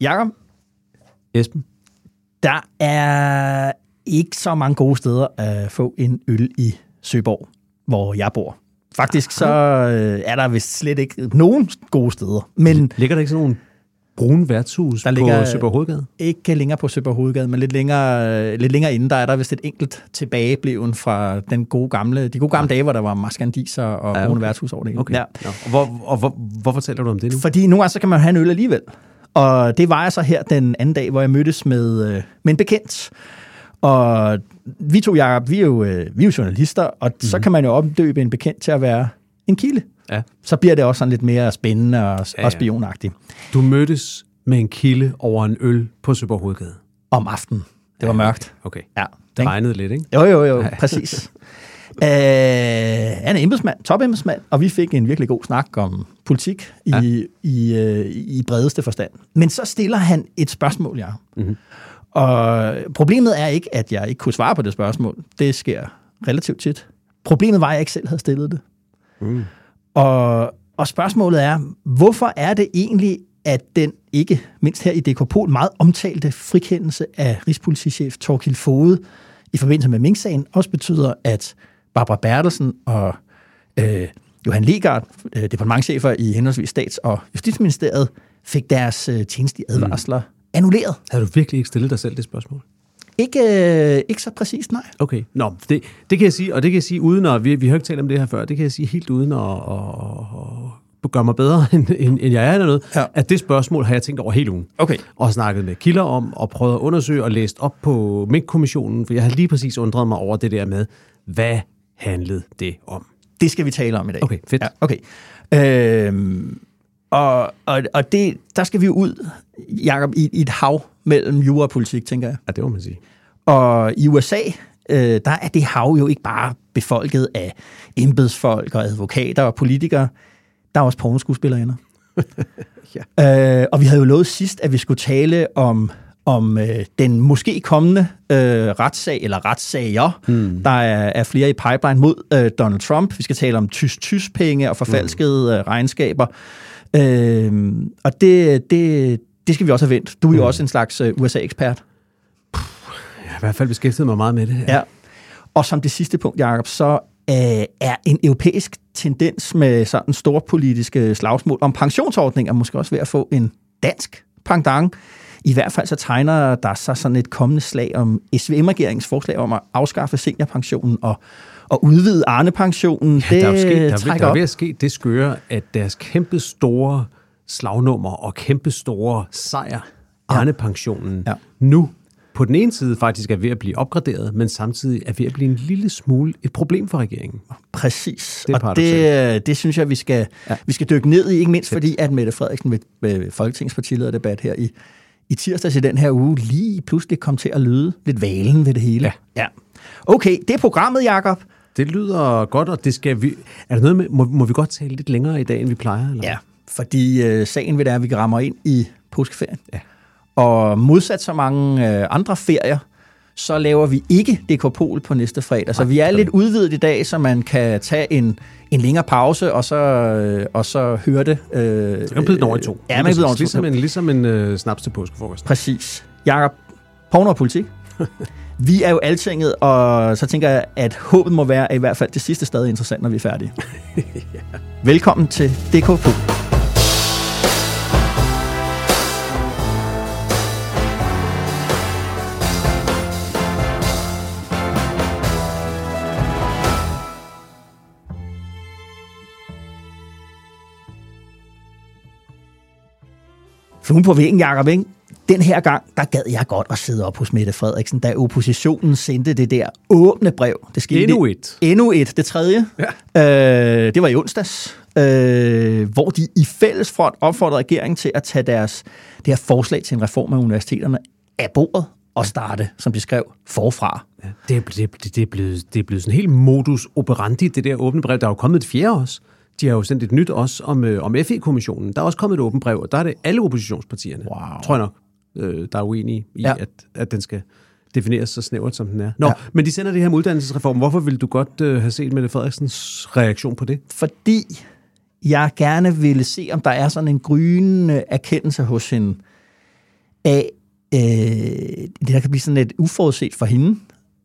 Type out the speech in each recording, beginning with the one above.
Jakob, Esben? der er ikke så mange gode steder at få en øl i Søborg, hvor jeg bor. Faktisk så øh, er der vist slet ikke nogen gode steder, men Ligger der ikke sådan nogle brune værtshus Der ligger- på Søborg Hovedgade? ikke længere på Søborg Hovedgade, men lidt længere, øh, lidt længere inde, der er der vist et enkelt tilbagebleven fra den gode gamle, de gode gamle dage, hvor der var maskandiser og Ja, ja, brune okay. værtshus over det hele. Okay. Ja. Ja. Og, hvor, og hvor, hvorfor taler du om det nu? Fordi gange så kan man have en øl alligevel. Og det var jeg så her den anden dag, hvor jeg mødtes med, øh, med en bekendt. Og vi to, Jacob, vi er jo, øh, vi er jo journalister, og mm. så kan man jo omdøbe en bekendt til at være en kilde. Ja. Så bliver det også sådan lidt mere spændende og, ja, Ja, ja. og ja. spionagtigt Du mødtes med en kilde over en øl på Søborg Hovedgade. om aftenen. Det var mørkt. Okay. Ja. Det regnede lidt, ikke? Jo, jo, jo, præcis. Øh, han er embedsmand, topembedsmand, og vi fik en virkelig god snak om politik i, Ja. ja. i, øh, i bredeste forstand. Men så stiller han et spørgsmål, ja. Mm-hmm. Og problemet er ikke, at jeg ikke kunne svare på det spørgsmål. Det sker relativt tit. Problemet var, at jeg ikke selv havde stillet det. Mm. Og, og spørgsmålet er, hvorfor er det egentlig, at den ikke, mindst her i DK meget omtalte frikendelse af Rigspolitichef Torkild Fode i forbindelse med Mink-sagen, også betyder, at Barbara Bertelsen og øh, Johan Legard, øh, departementchefer i henholdsvis Stats- og Justitsministeriet, fik deres øh, tjenestlige advarsler mm. annulleret. Havde du virkelig ikke stillet dig selv det spørgsmål? Ikke, øh, ikke så præcist, nej. Okay, nå, det, det kan jeg sige, og det kan jeg sige uden at, vi, vi har ikke talt om det her før, det kan jeg sige helt uden at, at, at gøre mig bedre, end, end, end jeg er eller noget, Ja. at det spørgsmål har jeg tænkt over hele ugen. Okay. Og snakket med kilder om, og prøvet at undersøge og læst op på Mink-kommissionen, for jeg har lige præcis undret mig over det der med, hvad handlede det om? Det skal vi tale om i dag. Okay, fedt. Ja, okay. Øhm, og og, og det, der skal vi ud, Jacob, i, i et hav mellem jura og politik, tænker jeg. Ja, det må man sige. Og i USA, øh, der er det hav jo ikke bare befolket af embedsfolk og advokater og politikere. Der er også pornoskuespillerinder. ja. øh, og vi havde jo lovet sidst, at vi skulle tale om om øh, den måske kommende øh, retssag, eller retssager. Hmm. Der er, er flere i pipeline mod øh, Donald Trump. Vi skal tale om tysk-tysk-penge og forfalskede øh, regnskaber. Øh, og det, det, det skal vi også have vendt. Du er jo Hmm. også en slags øh, USA-ekspert. Jeg har i hvert fald beskæftiget mig meget med det. Ja. Og som det sidste punkt, Jacob, så øh, er en europæisk tendens med sådan store politiske slagsmål om pensionsordninger måske også ved at få en dansk pendant. I hvert fald så tegner der sig sådan et kommende slag om SVM-regeringens forslag om at afskaffe seniorpensionen og, og udvide Arne-pensionen. Ja, der er sket, der, er, der er ved at ske det skøre, at deres kæmpe store slagnummer og kæmpe store sejr, Arne-pensionen, Ja. nu på den ene side faktisk er ved at blive opgraderet, men samtidig er ved at blive en lille smule et problem for regeringen. Præcis. Det er og det, det synes jeg, vi skal, ja. Ja. vi skal dykke ned i, ikke mindst fordi, at Mette Frederiksen ved, ved Folketingets partilederdebat her i, i tirsdags i den her uge lige pludselig kom til at lyde lidt valen ved det hele. Ja. ja. Okay, det er programmet, Jakob. Det lyder godt, og det skal vi... Er der noget med... Må, må vi godt tale lidt længere i dag, end vi plejer? Eller? Ja, fordi øh, sagen ved det er, at vi rammer ind i påskeferien. Ja. Og modsat så mange øh, andre ferier, så laver vi ikke DK Pol på næste fredag. Så vi er lidt udvidet i dag, så man kan tage en, en længere pause, og så, øh, og så høre det. Øh, man byde den over i to. Ja, man byde den over i to. Ligesom en, ligesom en øh, snaps til påskefrokost. Præcis. Jakob, porno og politik. Vi er jo altinget, og så tænker jeg, at håbet må være, at i hvert fald det sidste stadig interessant, når vi er færdige. ja. Velkommen til DK Fluen på væggen, Jacob, ikke? Den her gang, der gad jeg godt at sidde op hos Mette Frederiksen, da oppositionen sendte det der åbne brev. Det skete Endnu et. Endnu et, det tredje. Ja. Øh, det var i onsdags. øh, hvor de i fælles front opfordrede regeringen til at tage deres, det her forslag til en reform af universiteterne af bordet og starte, som de skrev, forfra. Ja, det, er, det, det, er blevet, det er blevet sådan helt modus operandi, det der åbne brev. Der er jo kommet et fjerde også. De har jo sendt et nyt også om, øh, om FE-kommissionen. Der er også kommet et åbent brev, og der er det alle oppositionspartierne, Wow. tror jeg nok, øh, der er uenige i, Ja. at, at den skal defineres så snævert, som den er. Nå, Ja. men de sender det her med uddannelsesreform. Hvorfor vil du godt øh, have set Mette Frederiksens reaktion på det? Fordi jeg gerne ville se, om der er sådan en grynende erkendelse hos hende af øh, det, der kan blive sådan et uforudset for hende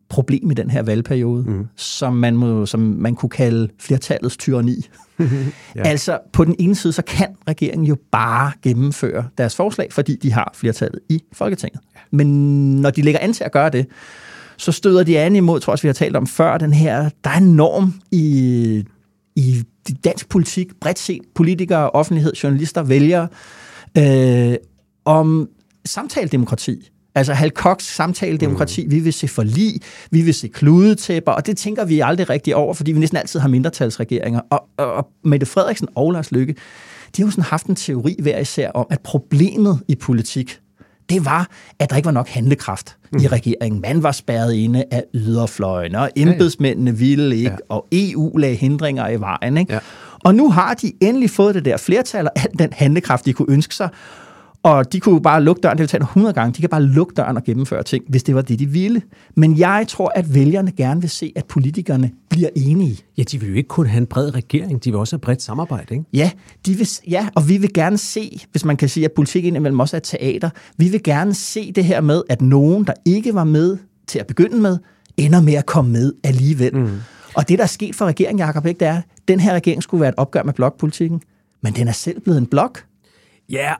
problem i den her valgperiode, mm. som, man må, som man kunne kalde flertallets tyranni. ja. Altså, på den ene side, så kan regeringen jo bare gennemføre deres forslag, fordi de har flertallet i Folketinget. Men når de lægger an til at gøre det, så støder de an imod, tror jeg også, vi har talt om før, den her, der er en norm i, i dansk politik, bredt set, politikere, offentlighed, journalister, vælgere, øh, om samtaledemokrati. Altså Hal Cox samtaledemokrati, mm. vi vil se forlig, vi vil se kludetæpper, og det tænker vi aldrig rigtig over, fordi vi næsten altid har mindretalsregeringer. Og, og, og Mette Frederiksen og Lars Lykke, de har jo sådan haft en teori hver især om, at problemet i politik, det var, at der ikke var nok handlekraft mm. i regeringen. Man var spærret inde af yderfløjene, og embedsmændene ville ikke, ja. og EU lagde hindringer i vejen. Ikke? Ja. Og nu har de endelig fået det der flertal og al den handlekraft, de kunne ønske sig. Og de kunne jo bare lukke døren, det vil tage 100 gange, de kan bare lukke døren og gennemføre ting, hvis det var det, de ville. Men jeg tror, at vælgerne gerne vil se, at politikerne bliver enige. Ja, de vil jo ikke kun have en bred regering, de vil også have bredt samarbejde, ikke? Ja, de vil, ja, og vi vil gerne se, hvis man kan sige, at politik indimellem også er teater, vi vil gerne se det her med, at nogen, der ikke var med til at begynde med, ender med at komme med alligevel. Mm. Og det, der er sket for regeringen, Jacob, ikke, det er, at den her regering skulle være et opgør med blokpolitikken, men den er selv blevet en blok. Ja,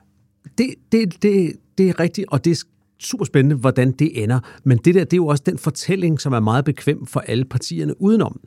det, det, det, det er rigtigt, og det er super spændende, hvordan det ender. Men det der, det er jo også den fortælling, som er meget bekvem for alle partierne udenom.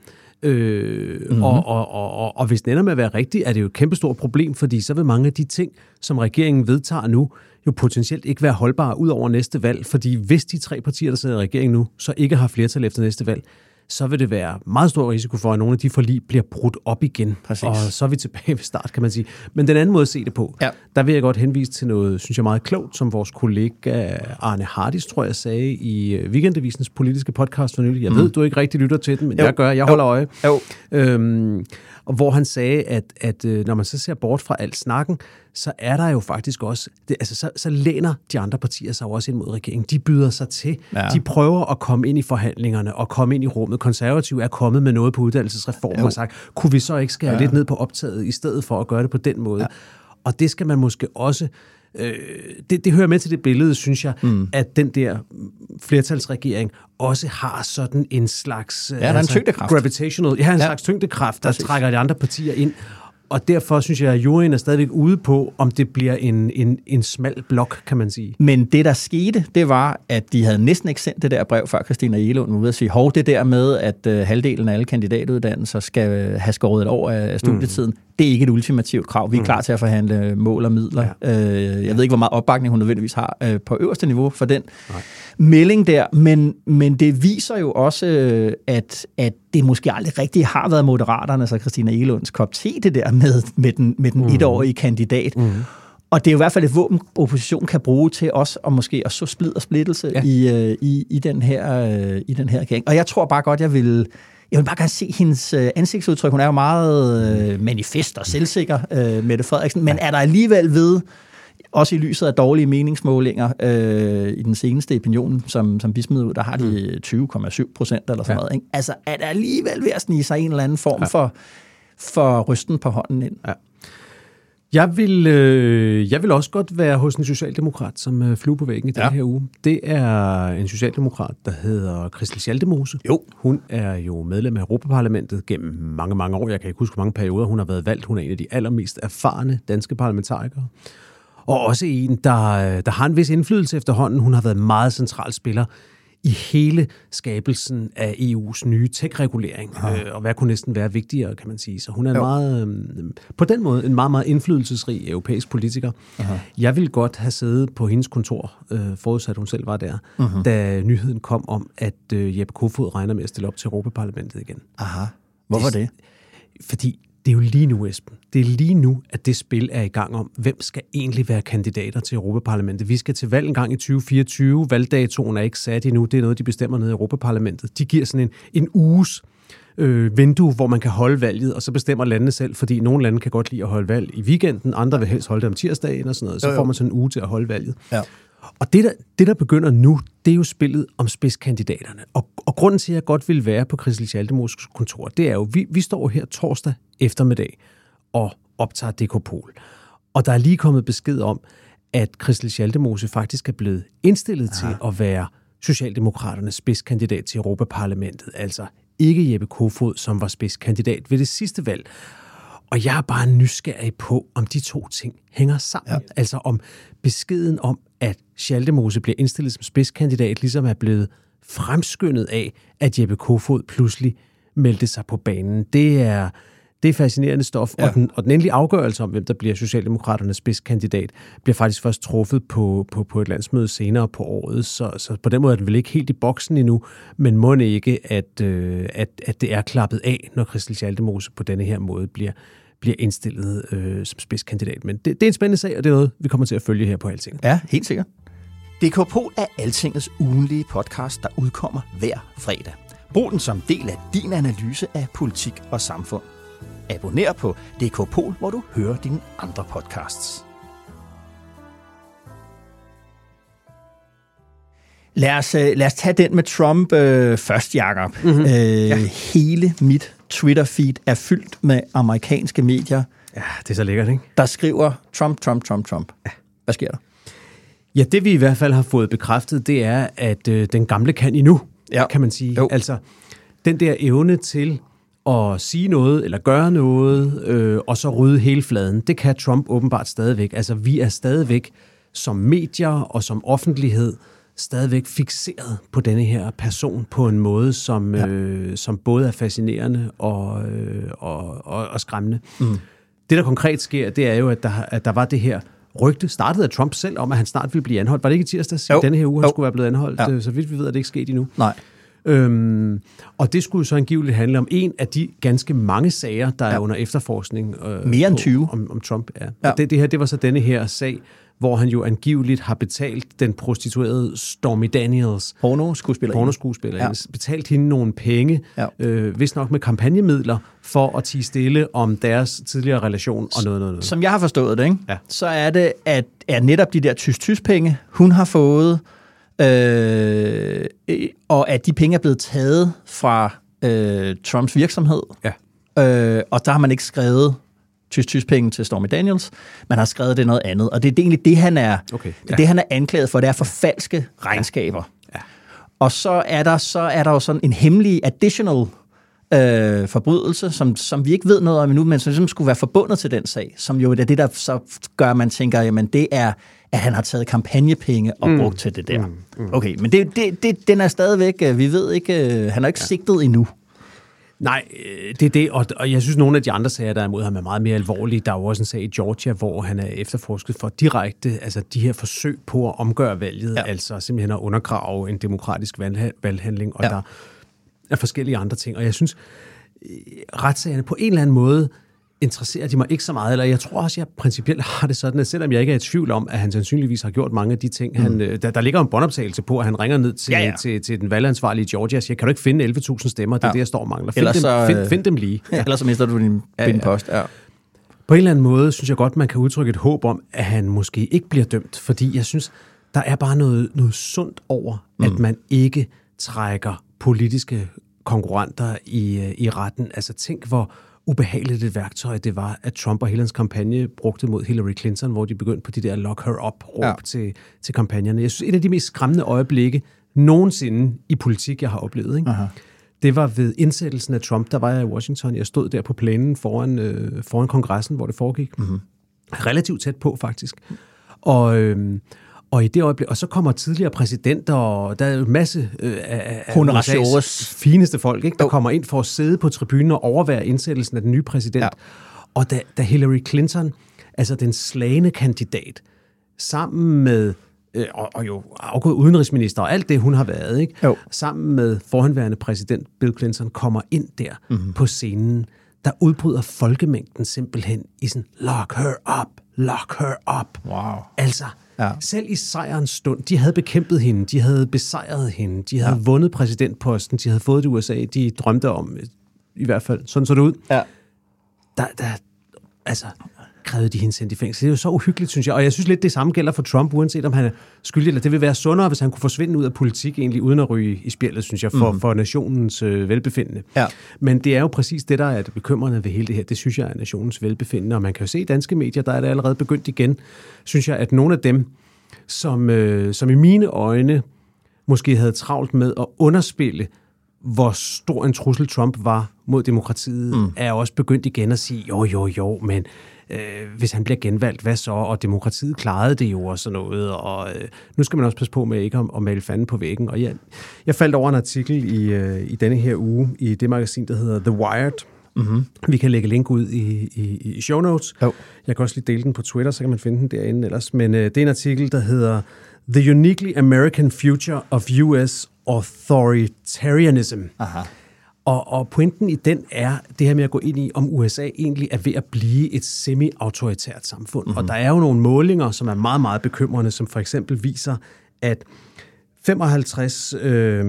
Øh, mm-hmm. og, og, og, og, hvis den ender med at være rigtig, er det jo et kæmpestort problem, fordi så vil mange af de ting, som regeringen vedtager nu, jo potentielt ikke være holdbare ud over næste valg. Fordi hvis de tre partier, der sidder i regeringen nu, så ikke har flertal efter næste valg, så vil det være meget stor risiko for, at nogle af de forlig bliver brudt op igen. Præcis. Og så er vi tilbage ved start, kan man sige. Men den anden måde at se det på, Ja. der vil jeg godt henvise til noget, synes jeg meget klogt, som vores kollega Arne Hardis, tror jeg, sagde i øh, Weekendavisens politiske podcast for nylig. Jeg ved, du ikke rigtig lytter til den, men Jo. jeg gør. Jeg holder øje. Jo. Øhm, og hvor han sagde, at, at øh, når man så ser bort fra alt snakken, så er der jo faktisk også, det, altså så, så læner de andre partier sig jo også ind mod regeringen. De byder sig til. Ja. De prøver at komme ind i forhandlingerne og komme ind i rummet. Konservative er kommet med noget på uddannelsesreformen og har sagt, kunne vi så ikke skære ja. lidt ned på optaget, i stedet for at gøre det på den måde? Ja. Og det skal man måske også Øh, det, det hører med til det billede, synes jeg, mm. at den der flertalsregering også har sådan en slags... øh, der er en tyngdekraft. Gravitational, ja, en Ja. slags tyngdekraft, der Præcis. trækker de andre partier ind. Og derfor synes jeg, at juryen er stadigvæk ude på, om det bliver en, en, en smal blok, kan man sige. Men det, der skete, det var, at de havde næsten ikke sendt det der brev, før Christina Elund var ude at sige, hov, det der med, at øh, halvdelen af alle kandidatuddannelser skal øh, have skåret et år af studietiden, mm. Det er ikke et ultimativt krav. Vi er klar til at forhandle mål og midler. Ja. Øh, jeg ved ikke, hvor meget opbakning hun nødvendigvis har øh, på øverste niveau for den Nej. melding der, men, men det viser jo også, øh, at, at det måske aldrig rigtig har været moderaterne, så Christina Elunds kop te, det der med, med den, med den mm. etårige kandidat. Mm. Og det er jo i hvert fald et våben, oppositionen kan bruge til også at måske at så splid og splittelse ja. Ja. i, øh, i, i, den her, øh, i den her regering. Og jeg tror bare godt, jeg vil... Jeg vil bare gerne se hendes øh, ansigtsudtryk. Hun er jo meget øh, manifest og selvsikker, øh, Mette Frederiksen. Men er der alligevel ved, også i lyset af dårlige meningsmålinger øh, i den seneste opinion, som, som vi smed ud, der har de 20,7 procent eller sådan Ja. noget. Ikke? Altså, er der alligevel ved at snige sig en eller anden form ja. for, for rysten på hånden ind? Ja. Jeg vil, øh, jeg vil også godt være hos en socialdemokrat, som øh, flyver på væggen i den Ja. her uge. Det er en socialdemokrat, der hedder Christel Schaldemose. Jo. Hun er jo medlem af Europaparlamentet gennem mange, mange år. Jeg kan ikke huske, hvor mange perioder hun har været valgt. Hun er en af de allermest erfarne danske parlamentarikere. Og også en, der, der har en vis indflydelse efterhånden. Hun har været en meget central spiller i hele skabelsen af EU's nye tech-regulering. Øh, og hvad kunne næsten være vigtigere, kan man sige. Så hun er en meget, øh, på den måde en meget, meget indflydelsesrig europæisk politiker. Aha. Jeg ville godt have siddet på hendes kontor, øh, forudsat hun selv var der, uh-huh. da nyheden kom om, at øh, Jeppe Kofod regner med at stille op til Europaparlamentet igen. Aha. Hvorfor det? Fordi det er jo lige nu, Esben. Det er lige nu, at det spil er i gang om, hvem skal egentlig være kandidater til Europaparlamentet. Vi skal til valg en gang i 2024. Valgdatoen er ikke sat endnu. Det er noget, de bestemmer nede i Europaparlamentet. De giver sådan en, en uges øh, vindue, hvor man kan holde valget, og så bestemmer landene selv, fordi nogle lande kan godt lide at holde valg i weekenden, andre vil helst holde det om tirsdagen og sådan noget. Så Jo, jo. får man sådan en uge til at holde valget. Ja. Og det der, det, der begynder nu, det er jo spillet om spidskandidaterne. Og, og grunden til, at jeg godt vil være på Christel Schaldemos kontor, det er jo, vi, vi står her torsdag eftermiddag og optager DK Pol. Og der er lige kommet besked om, at Christel Schaldemose faktisk er blevet indstillet ja. til at være Socialdemokraternes spidskandidat til Europaparlamentet. Altså ikke Jeppe Kofod, som var spidskandidat ved det sidste valg. Og jeg er bare nysgerrig på, om de to ting hænger sammen. Ja. Altså om beskeden om, at Schaldemose bliver indstillet som spidskandidat, ligesom er blevet fremskyndet af, at Jeppe Kofod pludselig meldte sig på banen. Det er, det er fascinerende stof, ja. og, den, og den endelige afgørelse om, hvem der bliver Socialdemokraternes spidskandidat, bliver faktisk først truffet på, på, på et landsmøde senere på året, så, så på den måde er den vel ikke helt i boksen endnu, men må ikke, at, øh, at, at det er klappet af, når Christel Schaldemose på denne her måde bliver, bliver indstillet øh, som spidskandidat. Men det, det er en spændende sag, og det er noget, vi kommer til at følge her på Alting. Ja, helt sikkert. DK Pol er Altingets ugenlige podcast, der udkommer hver fredag. Brug den som del af din analyse af politik og samfund. Abonner på DK Pol, hvor du hører dine andre podcasts. Lad os, øh, lad os tage den med Trump øh, først, Jacob. Mm-hmm. Øh, ja. Hele mit Twitter-feed er fyldt med amerikanske medier, Ja, det er så lækkert, ikke? der skriver Trump, Trump, Trump, Trump. Hvad sker der? Ja, det vi i hvert fald har fået bekræftet, det er, at øh, den gamle kan endnu, Ja. kan man sige. Jo. Altså, den der evne til at sige noget eller gøre noget, øh, og så rydde hele fladen, det kan Trump åbenbart stadigvæk. Altså, vi er stadigvæk som medier og som offentlighed stadigvæk fixeret på denne her person på en måde, som, ja. øh, som både er fascinerende og, øh, og, og, og skræmmende. Mm. Det, der konkret sker, det er jo, at der, at der var det her rygte, startede af Trump selv, om at han snart ville blive anholdt. Var det ikke i tirsdags? Jo. Denne her uge, han Jo. skulle være blevet anholdt. Ja. Ja. Så vidt vi ved, er det ikke sket endnu. Nej. Øhm, og det skulle så angiveligt handle om en af de ganske mange sager, der ja. er under efterforskning. Øh, Mere end på- 20. Om, om Trump, ja. Ja. ja. Og det, det her, det var så denne her sag, hvor han jo angiveligt har betalt den prostituerede Stormy Daniels, Porno-skuespiller. pornoskuespiller, Ja. betalt hende nogle penge, Ja. øh, vist nok med kampagnemidler, for at tige stille om deres tidligere relation og noget, noget, noget. Som jeg har forstået det, ikke? Ja. så er det, at er netop de der tysk-tysk-penge, hun har fået, øh, øh, og at de penge er blevet taget fra øh, Trumps virksomhed. Ja. Øh, og der har man ikke skrevet tysk-tysk-penge til Stormy Daniels, man har skrevet det noget andet. Og det er egentlig det, han er, Okay, det, er ja. det, han er anklaget for, det er forfalske regnskaber. Ja. Og så er der, så er der jo sådan en hemmelig additional øh, forbrydelse, som, som vi ikke ved noget om endnu, men som ligesom skulle være forbundet til den sag, som jo er det, der så gør, man tænker, jamen det er, at han har taget kampagnepenge og mm. brugt til det der. Mm. Mm. Okay, men det, det, det, den er stadigvæk, øh, vi ved ikke, øh, han er ikke ja. sigtet endnu. Nej, øh, det er det, og, og jeg synes, nogle af de andre sager, der er imod ham, er meget mere alvorlige. Der er jo også en sag i Georgia, hvor han er efterforsket for direkte, altså de her forsøg på at omgøre valget, Ja. altså simpelthen at undergrave en demokratisk valg, valghandling, og Ja. ja. der er forskellige andre ting. Og jeg synes, øh, retssagerne på en eller anden måde interesserer de mig ikke så meget, eller jeg tror også, jeg principielt har det sådan, at selvom jeg ikke er i tvivl om, at han sandsynligvis har gjort mange af de ting, mm. han, øh, der, der ligger en båndoptagelse på, at han ringer ned til, Ja, ja. Til, til den valgansvarlige Georgia og siger, kan du ikke finde 11.000 stemmer? Det er Ja. det, jeg står og mangler. Find, Ellers dem, så, find, øh, find dem lige. Ja. Ellers så mister du din, ja, din post. Ja. På en eller anden måde synes jeg godt, man kan udtrykke et håb om, at han måske ikke bliver dømt, fordi jeg synes, der er bare noget, noget sundt over, mm. at man ikke trækker politiske konkurrenter i, øh, i retten. Altså tænk, hvor ubehageligt et værktøj det var, at Trump og hele hans kampagne brugte mod Hillary Clinton, hvor de begyndte på de der lock her up-råb Ja. ja. til, til kampagnerne. Jeg synes, et af de mest skræmmende øjeblikke nogensinde i politik, jeg har oplevet, ikke? Aha. det var ved indsættelsen af Trump, der var jeg i Washington. Jeg stod der på plænen foran, øh, foran kongressen, hvor det foregik. Mm-hmm. Relativt tæt på, faktisk. Og, øh, og i det øjeblik, og så kommer tidligere præsidenter, og der er en masse øh, af. USA's fineste folk, ikke, der kommer ind for at sidde på tribunen og overvære indsættelsen af den nye præsident. Ja. Og da, da Hillary Clinton, altså den slagende kandidat, sammen med øh, og, og jo afgået udenrigsminister og alt det, hun har været, ikke? Jo. sammen med forhenværende præsident Bill Clinton, kommer ind der Mhm. mm-hmm. på scenen, der udbryder folkemængden simpelthen i sådan, lock her up, lock her up. Wow. Altså, Ja. selv i sejrens stund, de havde bekæmpet hende, de havde besejret hende, de havde ja. vundet præsidentposten, de havde fået det USA, de drømte om, i hvert fald, sådan så det ud. Ja. Der, der, altså, krævede de hende sendt i fængsel. Det er jo så uhyggeligt, synes jeg. Og jeg synes lidt, det samme gælder for Trump, uanset om han er skyldig eller det vil være sundere, hvis han kunne forsvinde ud af politik egentlig, uden at ryge i spjældet, synes jeg, for, mm. for nationens øh, velbefindende. Ja. Men det er jo præcis det, der er det bekymrende ved hele det her. Det synes jeg er nationens velbefindende. Og man kan jo se i danske medier, der er det allerede begyndt igen, synes jeg, at nogle af dem, som, øh, som i mine øjne måske havde travlt med at underspille, hvor stor en trussel Trump var mod demokratiet, mm. er også begyndt igen at sige, jo, jo, jo, men øh, hvis han bliver genvalgt, hvad så? Og demokratiet klarede det jo og sådan noget. Og øh, nu skal man også passe på med ikke at, at male fanden på væggen. Og jeg, jeg faldt over en artikel i, øh, i denne her uge i det magasin, der hedder The Wired. Mm-hmm. Vi kan lægge link ud i, i, i show notes. Jo. Jeg kan også lige dele den på Twitter, så kan man finde den derinde ellers. Men øh, det er en artikel, der hedder The Uniquely American Future of U.S. Authoritarianism. Aha. Og, og pointen i den er det her med at gå ind i, om USA egentlig er ved at blive et semi-autoritært samfund. Mm-hmm. Og der er jo nogle målinger, som er meget, meget bekymrende, som for eksempel viser, at 55 øh,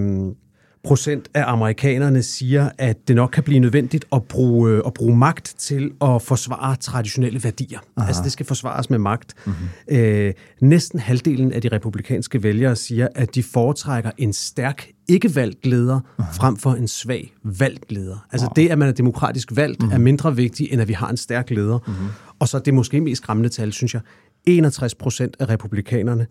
procent af amerikanerne siger, at det nok kan blive nødvendigt at bruge, øh, at bruge magt til at forsvare traditionelle værdier. Aha. Altså det skal forsvares med magt. Mm-hmm. Øh, næsten halvdelen af de republikanske vælgere siger, at de foretrækker en stærk ikke-valgt leder Aha. frem for en svag valgt leder. Altså wow. det, at man er demokratisk valgt, mm-hmm. er mindre vigtigt, end at vi har en stærk leder. Mm-hmm. Og så det måske mest skræmmende tal, synes jeg, 61 procent af republikanerne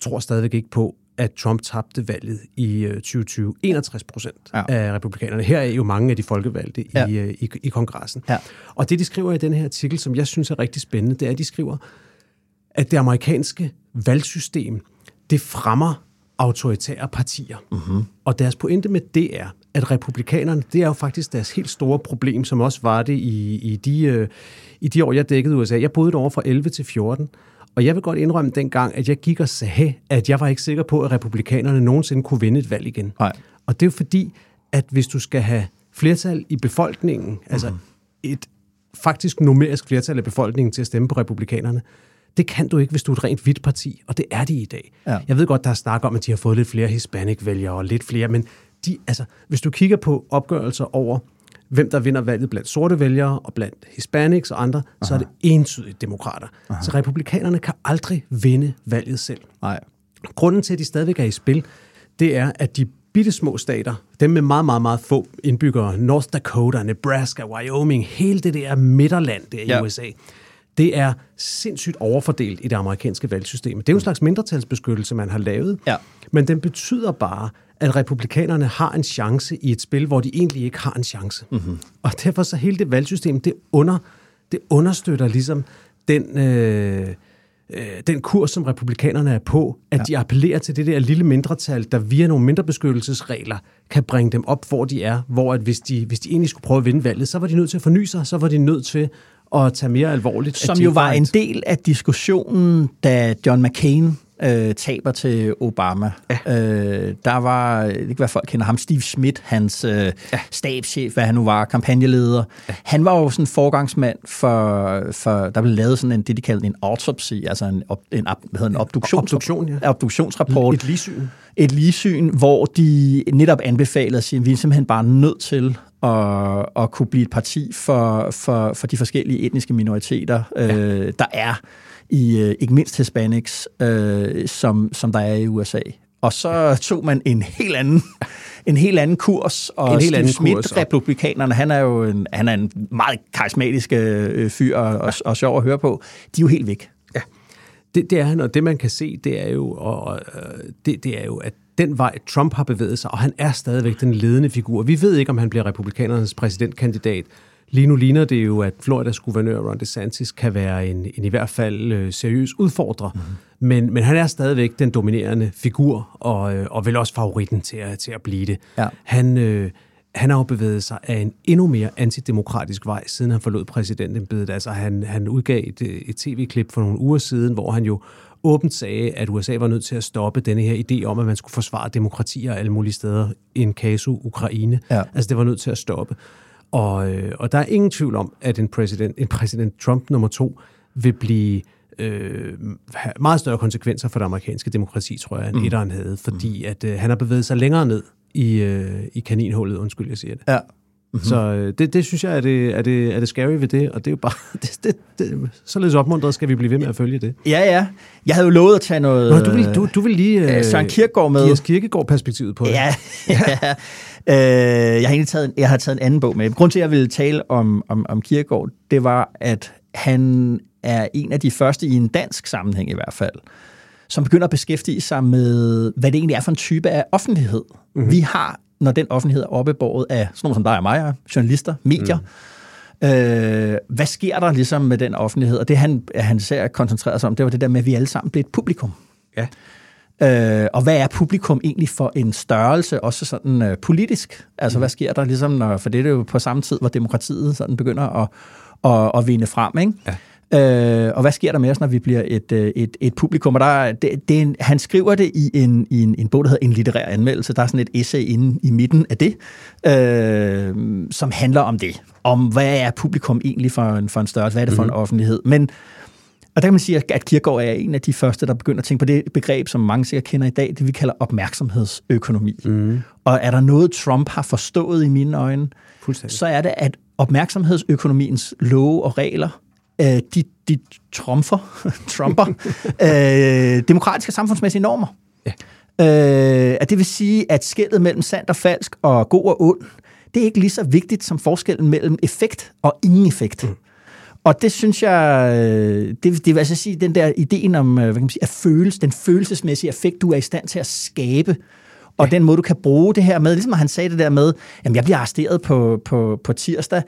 tror stadigvæk ikke på, at Trump tabte valget i øh, 2020. 61 procent Ja. af republikanerne. Her er jo mange af de folkevalgte Ja. i, øh, i, i kongressen. Ja. Og det, de skriver i den her artikel, som jeg synes er rigtig spændende, det er, at de skriver, at det amerikanske valgsystem, det fremmer autoritære partier. Mm-hmm. Og deres pointe med det er, at republikanerne, det er jo faktisk deres helt store problem, som også var det i, i, de, øh, i de år, jeg dækkede USA. Jeg boede derovre fra 11 til 14, og jeg vil godt indrømme dengang, at jeg gik og sagde, at jeg var ikke sikker på, at republikanerne nogensinde kunne vinde et valg igen. Nej. Og det er jo fordi, at hvis du skal have flertal i befolkningen, mm-hmm. altså et faktisk numerisk flertal af befolkningen til at stemme på republikanerne, det kan du ikke, hvis du er et rent hvidt parti, og det er de i dag. Ja. Jeg ved godt, der er snak om, at de har fået lidt flere hispanic-vælgere og lidt flere, men de, altså, hvis du kigger på opgørelser over, hvem der vinder valget blandt sorte vælgere og blandt hispanics og andre, Aha. så er det entydigt demokrater. Aha. Så republikanerne kan aldrig vinde valget selv. Nej. Grunden til, at de stadigvæk er i spil, det er, at de bitte små stater, dem med meget, meget, meget få indbyggere, North Dakota, Nebraska, Wyoming, hele det der midterland der Ja. i USA, det er sindssygt overfordelt i det amerikanske valgsystem. Det er jo en slags mindretalsbeskyttelse, man har lavet, Ja. men den betyder bare, at republikanerne har en chance i et spil, hvor de egentlig ikke har en chance. Mm-hmm. Og derfor så hele det valgsystem, det, under, det understøtter ligesom den... Øh, øh, den kurs, som republikanerne er på, at ja. de appellerer til det der lille mindretal, der via nogle mindre beskyttelsesregler kan bringe dem op, hvor de er. Hvor at hvis, de, hvis de egentlig skulle prøve at vinde valget, så var de nødt til at forny sig, så var de nødt til at tage mere alvorligt. Som jo var en del af diskussionen, da John McCain øh, taber til Obama. Ja. Øh, der var, det kan være folk kender ham, Steve Schmidt, hans øh, ja. stabschef, hvad han nu var, kampagneleder. Ja. Han var jo sådan en forgangsmand for, for, der blev lavet sådan en, det de kaldte en autopsy, altså en, op, en, op, hvad hedder en obduktions, Obduktion, ja. obduktionsrapport. Et ligesyn. Et ligesyn, hvor de netop anbefalede at sige, at vi er simpelthen bare nødt til at, at kunne blive et parti for, for, for de forskellige etniske minoriteter, ja. øh, der er i øh, ikke mindst Hispanics, øh, som, som der er i USA. Og så tog man en helt anden, en helt anden kurs, og En helt anden Schmidt, kurs, republikanerne, han er jo en, han er en meget karismatisk øh, fyr og, og, og sjov at høre på. De er jo helt væk. Det, det er han, og det man kan se, det er jo, og, og, øh, det, det er jo, at den vej Trump har bevæget sig, og han er stadigvæk den ledende figur. Vi ved ikke, om han bliver republikanernes præsidentkandidat. Lige nu ligner det jo, at Floridas guvernør Ron DeSantis kan være en, en i hvert fald øh, seriøs udfordrer. Mm-hmm. Men, men han er stadigvæk den dominerende figur, og, øh, og vel også favoritten til at, til at blive det. Ja. Han, øh, han har jo bevæget sig af en endnu mere antidemokratisk vej, siden han forlod præsidentembedet. Altså han, han udgav et, et tv-klip for nogle uger siden, hvor han jo åbent sagde, at USA var nødt til at stoppe denne her idé om, at man skulle forsvare demokratier alle mulige steder, en casu Ukraine. Ja. Altså det var nødt til at stoppe. Og, øh, og der er ingen tvivl om, at en præsident, en præsident Trump nummer to vil blive øh, have meget større konsekvenser for det amerikanske demokrati, tror jeg, end mm. etteren havde, fordi at øh, han har bevæget sig længere ned i, øh, i kaninhullet, undskyld, jeg siger det. Ja. Mm-hmm. Så øh, det, det synes jeg er det, er, det, er det scary ved det, og det er jo bare, det, det, det, således opmuntret skal vi blive ved med at følge det. Ja, ja. Jeg havde jo lovet at tage noget... Nå, du vil, du, du vil lige øh, Søren Kierkegaard med. Give os Kierkegaard-perspektivet på det. Ja, ja. Øh, jeg har taget en, jeg har taget en anden bog med. Grunden til, at jeg ville tale om, om, om Kierkegaard, det var, at han er en af de første i en dansk sammenhæng i hvert fald, som begynder at beskæftige sig med, hvad det egentlig er for en type af offentlighed. Mm-hmm. Vi har, når den offentlighed er oppebåret af sådan nogle som dig og mig, journalister, medier, mm. øh, hvad sker der ligesom med den offentlighed? Og det han, han ser koncentreret sig om, det var det der med, at vi alle sammen blev et publikum. Ja. Øh, og hvad er publikum egentlig for en størrelse, også sådan øh, politisk? Altså, mm. hvad sker der ligesom, når, for det er jo på samme tid, hvor demokratiet sådan begynder at, at, at vinde frem, ikke? Ja. Øh, og hvad sker der med os, når vi bliver et, øh, et, et publikum? Og der, det, det er en, han skriver det i en, i en, en bog, der hedder En litterær anmeldelse. Der er sådan et essay inde i midten af det, øh, som handler om det. Om hvad er publikum egentlig for en, for en størrelse? Hvad er det for mm. en mhm. offentlighed? Men og der kan man sige, at Kierkegaard er en af de første, der begynder at tænke på det begreb, som mange sikkert kender i dag, det vi kalder opmærksomhedsøkonomi. Mm. Og er der noget, Trump har forstået i mine øjne, så er det, at opmærksomhedsøkonomiens love og regler øh, de, de trumfer, trumper øh, demokratiske samfundsmæssige normer. Ja. Øh, at det vil sige, at skældet mellem sandt og falsk og god og ond, det er ikke lige så vigtigt som forskellen mellem effekt og ingen effekt. Mm. Og det synes jeg, øh, det, det vil altså sige, den der ideen om, øh, hvad kan man sige, at føles, den følelsesmæssige effekt, du er i stand til at skabe, og ja. den måde, du kan bruge det her med, ligesom han sagde det der med, jamen jeg bliver arresteret på, på, på tirsdag.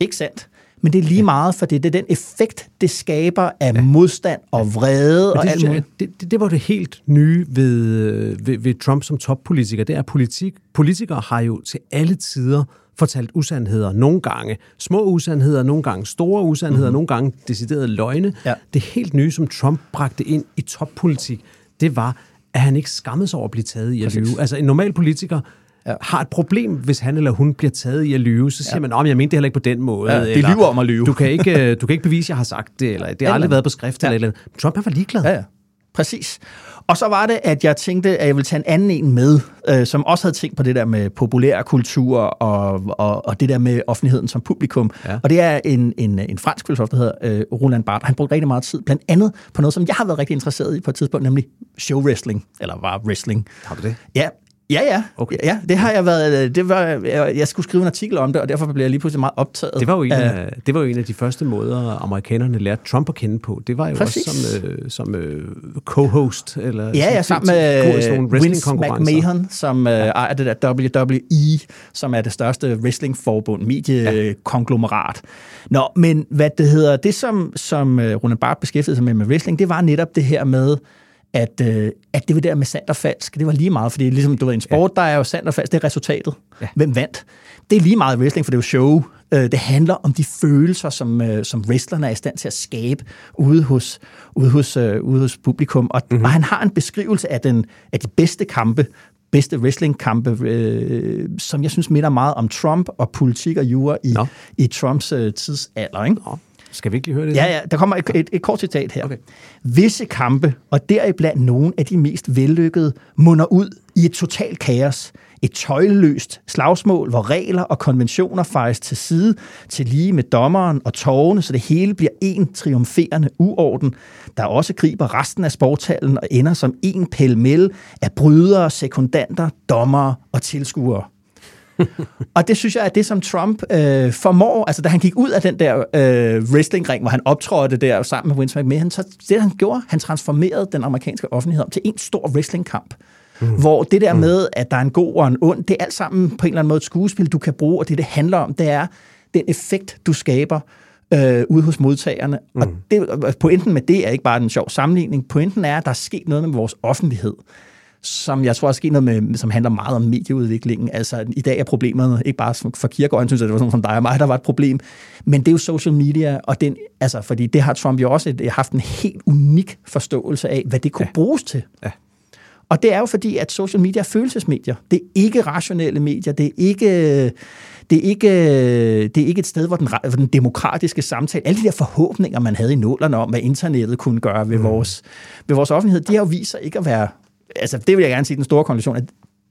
Ikke sandt men det er lige meget, for det er den effekt, det skaber af ja. modstand og vrede det, og alt muligt. Det, det, det var det helt nye ved, ved, ved Trump som toppolitiker. Det er, politik, politikere har jo til alle tider fortalt usandheder. Nogle gange små usandheder, nogle gange store usandheder, mm-hmm. nogle gange deciderede løgne. Ja. Det helt nye, som Trump bragte ind i toppolitik, det var, at han ikke skammede sig over at blive taget i at lyve. Altså en normal politiker. Har et problem, hvis han eller hun bliver taget i at lyve, så siger ja. man, at jeg mente det heller ikke på den måde. Ja, det lyver om at lyve. Du kan, ikke, du kan ikke bevise, at jeg har sagt det, eller det har aldrig været på skrift, ja. eller, eller Trump han var ligeglad. Ja, ja. Præcis. Og så var det, at jeg tænkte, at jeg ville tage en anden en med, øh, som også havde tænkt på det der med populær kultur og, og, og det der med offentligheden som publikum. Ja. Og det er en, en, en fransk filosof, der hedder øh, Roland Barthes. Han brugte rigtig meget tid, blandt andet på noget, som jeg har været rigtig interesseret i på et tidspunkt, nemlig show wrestling, eller var wrestling. Har du det? Ja, Ja, ja. Okay. ja det har jeg været. Det var, jeg skulle skrive en artikel om det, og derfor blev jeg lige pludselig meget optaget. Det var jo en, af, det var jo en af de første måder, amerikanerne lærte Trump at kende på. Det var jo Præcis. også som, øh, som øh, co-host. Eller ja, ja, sammen med Vince McMahon, som øh, ja. ejer det der WWE, som er det største wrestlingforbund, mediekonglomerat. Ja. Nå, men hvad det hedder, det som, som øh, Rune Barth beskæftigede sig med med wrestling, det var netop det her med, at, øh, at det var der med sandt og falsk, det var lige meget, fordi ligesom, du ved, en sport, ja. der er jo sandt og falsk, det er resultatet. Ja. Hvem vandt? Det er lige meget wrestling, for det er jo show. Øh, det handler om de følelser, som, øh, som wrestlerne er i stand til at skabe ude hos, ude hos, øh, ude hos publikum. Og, mm-hmm. og han har en beskrivelse af, den, af de bedste kampe, bedste wrestlingkampe, øh, som jeg synes minder meget om Trump og politik og jura i, no. i Trumps øh, tidsalder. Ikke? No. Skal vi ikke lige høre det? Ja, ja. Der kommer et, et, et kort citat her. Okay. Visse kampe, og deriblandt nogle af de mest vellykkede, munder ud i et totalt kaos. Et tøjløst slagsmål, hvor regler og konventioner fejres til side, til lige med dommeren og tårne, så det hele bliver en triumferende uorden, der også griber resten af sporthallen og ender som en pælmel af brydere, sekundanter, dommere og tilskuere. og det synes jeg er det, som Trump øh, formår. Altså, da han gik ud af den der øh, wrestlingring, hvor han optrådte der sammen med Vince McMahon, så det, han gjorde, han transformerede den amerikanske offentlighed om til en stor wrestlingkamp. Mm. Hvor det der mm. med, at der er en god og en ond, det er alt sammen på en eller anden måde et skuespil, du kan bruge, og det, det handler om, det er den effekt, du skaber øh, ude hos modtagerne. Mm. Og det, pointen med det er ikke bare en sjov sammenligning. Pointen er, at der er sket noget med vores offentlighed som jeg tror er sket noget med, som handler meget om medieudviklingen. Altså, i dag er problemet ikke bare for Kierkegaard, han synes, at det var sådan som dig og mig, der var et problem, men det er jo social media, og den, altså, fordi det har Trump jo også et, haft en helt unik forståelse af, hvad det kunne ja. bruges til. Ja. Og det er jo fordi, at social media er følelsesmedier. Det er ikke rationelle medier. Det er ikke, det er ikke, det er ikke et sted, hvor den, hvor den demokratiske samtale, alle de der forhåbninger, man havde i nålerne om, hvad internettet kunne gøre ved, mm. vores, ved vores offentlighed, de har jo vist sig ikke at være... Altså, det vil jeg gerne sige, den store konklusion, at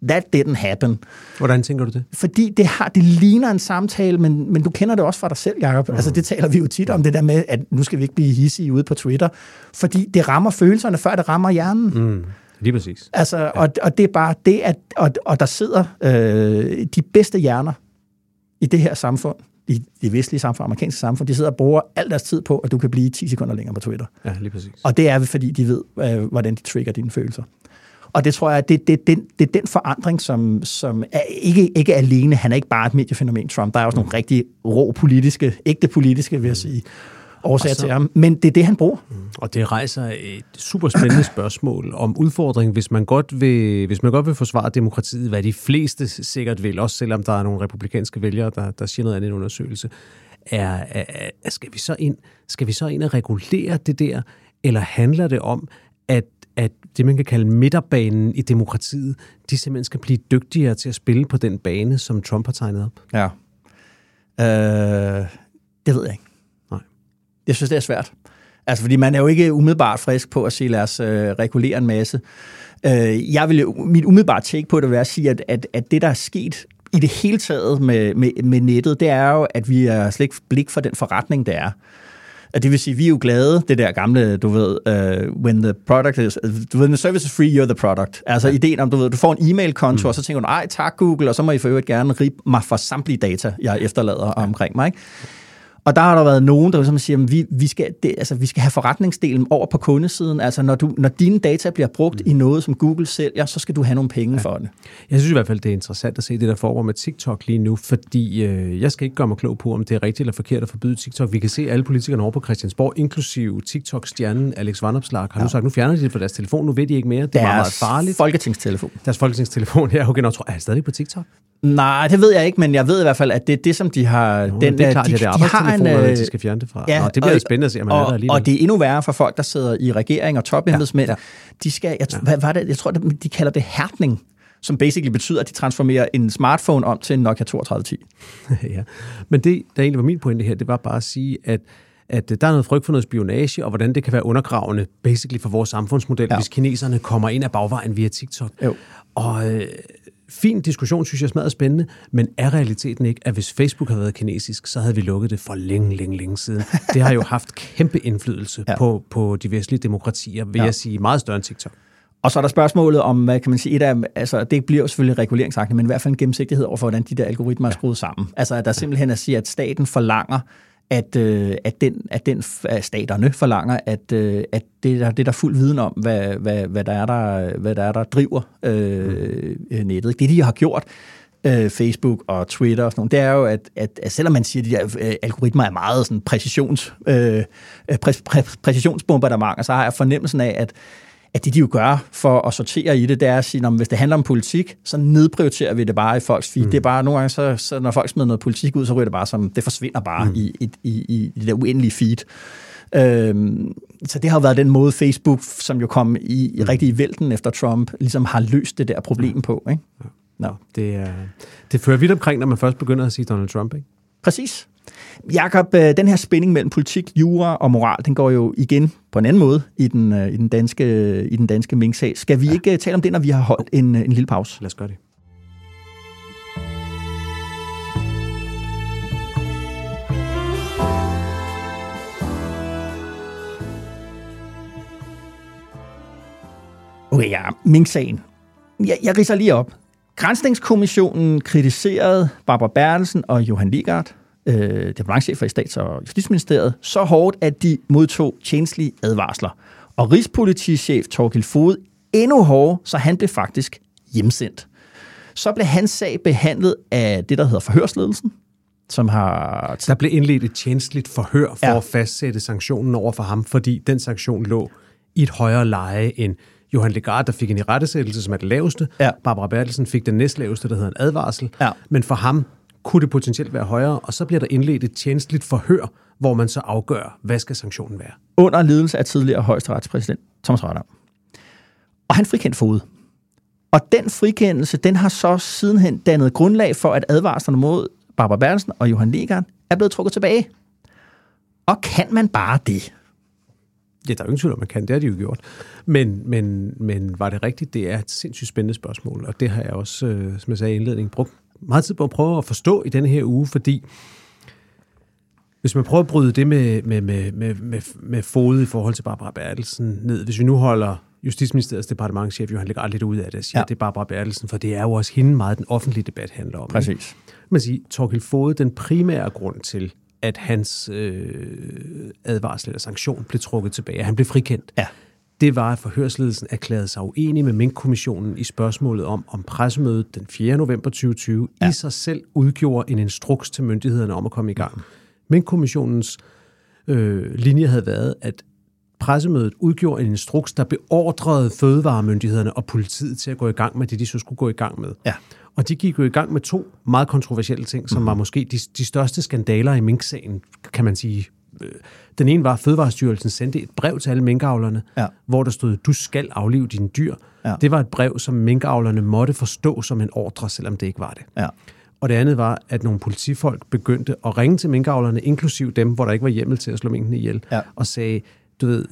that didn't happen. Hvordan tænker du det? Fordi det, har, det ligner en samtale, men, men du kender det også fra dig selv, Jacob. Mm. Altså, det taler vi jo tit om, det der med, at nu skal vi ikke blive hissige ude på Twitter. Fordi det rammer følelserne, før det rammer hjernen. Mm. Lige præcis. Altså, ja. og, og det er bare det, at og, og der sidder øh, de bedste hjerner i det her samfund, i det vestlige samfund, amerikanske samfund, de sidder og bruger al deres tid på, at du kan blive 10 sekunder længere på Twitter. Ja, lige præcis. Og det er fordi, de ved, øh, hvordan de trigger dine følelser. Og det tror jeg, det, det, det, det er den forandring, som, som er ikke, ikke alene, han er ikke bare et mediefænomen, Trump. Der er også nogle rigtig rå politiske, ægte politiske, vil jeg sige, årsager så, til ham. Men det er det, han bruger. Og det rejser et super spændende spørgsmål om udfordring, hvis man godt vil, hvis man godt vil forsvare demokratiet, hvad de fleste sikkert vil, også selvom der er nogle republikanske vælgere, der, der siger noget andet i en undersøgelse, er, er, er, skal, vi så ind, skal vi så ind og regulere det der, eller handler det om, at at det, man kan kalde midterbanen i demokratiet, de simpelthen skal blive dygtigere til at spille på den bane, som Trump har tegnet op? Ja. Øh, det ved jeg ikke. Nej. Jeg synes, det er svært. Altså, fordi man er jo ikke umiddelbart frisk på at sige, lad os øh, regulere en masse. Øh, jeg vil jo, mit umiddelbart take på det vil være at sige, at, at, at det, der er sket i det hele taget med, med, med nettet, det er jo, at vi er slet ikke blik for den forretning, det er. At det vil sige, vi er jo glade, det der gamle, du ved, uh, when the product is, du ved, when the service is free, you're the product. Altså ja. ideen om, du ved, du får en e-mail-konto, mm. og så tænker du, ej tak Google, og så må I for øvrigt gerne rip mig for samtlige data, jeg efterlader ja. omkring mig. Ikke? Og der har der været nogen, der ligesom siger, at vi, vi, skal, det, altså, vi skal have forretningsdelen over på kundesiden. Altså når, du, når dine data bliver brugt mm. i noget, som Google sælger, så skal du have nogle penge ja. for det. Jeg synes i hvert fald, det er interessant at se det, der foregår med TikTok lige nu, fordi øh, jeg skal ikke gøre mig klog på, om det er rigtigt eller forkert at forbyde TikTok. Vi kan se alle politikerne over på Christiansborg, inklusive TikTok-stjernen Alex Vanopslagh, har ja. nu sagt, nu fjerner de det fra deres telefon, nu ved de ikke mere. Det er meget, meget farligt. folketingstelefon. Deres folketingstelefon, ja, okay, nå, tror, er jeg stadig på TikTok? Nej, det ved jeg ikke, men jeg ved i hvert fald, at det er det, som de har... Jo, den, det er klart, de, er de har en, øh, de skal fjerne det fra. Ja, Nå, det bliver og, spændende at se, om man og, er der alligevel. Og det er endnu værre for folk, der sidder i regering og topembedsmænd. Ja, ja. De skal, jeg, ja. hvad var det, jeg tror, de kalder det hærtning som basically betyder, at de transformerer en smartphone om til en Nokia 3210. ja, men det, der egentlig var min pointe her, det var bare at sige, at at der er noget frygt for noget spionage, og hvordan det kan være undergravende, basically for vores samfundsmodel, ja. hvis kineserne kommer ind af bagvejen via TikTok. Jo. Og øh, fin diskussion, synes jeg smadrer spændende, men er realiteten ikke, at hvis Facebook havde været kinesisk, så havde vi lukket det for længe, længe, længe siden. Det har jo haft kæmpe indflydelse ja. på, på de vestlige demokratier, vil ja. jeg sige, meget større end TikTok. Og så er der spørgsmålet om, hvad kan man sige, et af, altså det bliver jo selvfølgelig reguleringsagtigt, men i hvert fald en gennemsigtighed over for, hvordan de der algoritmer er skruet sammen. Altså at der simpelthen at sige, at staten forlanger, at, øh, at, den, at den at staterne forlanger, at, øh, at det, der, det der er fuld viden om, hvad, hvad, hvad, der, er der, hvad der er, der driver øh, mm. nettet. Det, de har gjort, øh, Facebook og Twitter og sådan noget, det er jo, at, at, at selvom man siger, at de der øh, algoritmer er meget sådan præcisions, øh, præ, præ, præcisionsbombardementer, så har jeg fornemmelsen af, at at det, de jo gør for at sortere i det, det er at sige, at hvis det handler om politik, så nedprioriterer vi det bare i folks feed. Mm. Det er bare nogle gange, så, så når folk smider noget politik ud, så ryger det bare som, det forsvinder bare mm. i, i, i, i det uendelige feed. Øhm, så det har været den måde, Facebook, som jo kom i, i mm. rigtig i vælten efter Trump, ligesom har løst det der problem på. Ikke? No. Det, er, det fører vidt omkring, når man først begynder at sige Donald Trump, ikke? Præcis. Jakob, øh, den her spænding mellem politik, jura og moral, den går jo igen på en anden måde i den, øh, i den danske, i den danske Mink-sag. Skal vi ja. ikke øh, tale om det, når vi har holdt en, en lille pause? Lad os gøre det. Okay, ja, Mink-sagen. Jeg, jeg riser lige op. Grænsningskommissionen kritiserede Barbara Bertelsen og Johan Ligard øh, departementchefer i Stats- og Justitsministeriet, så hårdt, at de modtog tjenestlige advarsler. Og Rigspolitichef Torgild Fod endnu hårdere, så han blev faktisk hjemsendt. Så blev hans sag behandlet af det, der hedder forhørsledelsen, som har... Der blev indledt et tjenestligt forhør for ja. at fastsætte sanktionen over for ham, fordi den sanktion lå i et højere leje end Johan Legard, der fik en irettesættelse, som er det laveste. Ja. Barbara Bertelsen fik den næstlaveste, der hedder en advarsel. Ja. Men for ham kunne det potentielt være højere, og så bliver der indledt et tjenestligt forhør, hvor man så afgør, hvad skal sanktionen være. Under ledelse af tidligere højesteretspræsident Thomas Rørdam. Og han frikendt fod. Og den frikendelse, den har så sidenhen dannet grundlag for, at advarslerne mod Barbara Bertelsen og Johan Legard er blevet trukket tilbage. Og kan man bare det? Ja, der er jo ingen tvivl om, man kan. Det har de jo gjort. Men, men, men var det rigtigt? Det er et sindssygt spændende spørgsmål, og det har jeg også, øh, som jeg sagde i indledningen, brugt meget tid på at prøve at forstå i denne her uge, fordi hvis man prøver at bryde det med, med, med, med, med, med fod i forhold til Barbara Bertelsen ned, hvis vi nu holder Justitsministeriets departementchef Johan Lækker lidt ud af det og siger, ja. Det er Barbara Bertelsen, for det er jo også hende meget, den offentlige debat handler om. Præcis. Man siger, Torgild Fode, den primære grund til, at hans øh, advarsel eller sanktion blev trukket tilbage, at han blev frikendt, Ja. Det var, at forhørsledelsen erklærede sig uenig med Mink-kommissionen i spørgsmålet om, om pressemødet den 4. november 2020 ja. i sig selv udgjorde en instruks til myndighederne om at komme i gang. Mink-kommissionens øh, linje havde været, at pressemødet udgjorde en instruks, der beordrede fødevaremyndighederne og politiet til at gå i gang med det, de så skulle gå i gang med. Ja. Og de gik jo i gang med to meget kontroversielle ting, som var måske de, de største skandaler i Mink-sagen, kan man sige. Øh, Den ene var, at Fødevarestyrelsen sendte et brev til alle minkavlerne, Ja. hvor der stod, du skal aflive dine dyr. Ja. Det var et brev, som minkavlerne måtte forstå som en ordre, selvom det ikke var det. Ja. Og det andet var, at nogle politifolk begyndte at ringe til minkavlerne, inklusiv dem, hvor der ikke var hjemmel til at slå minkene ihjel, Ja. og sagde, du ved,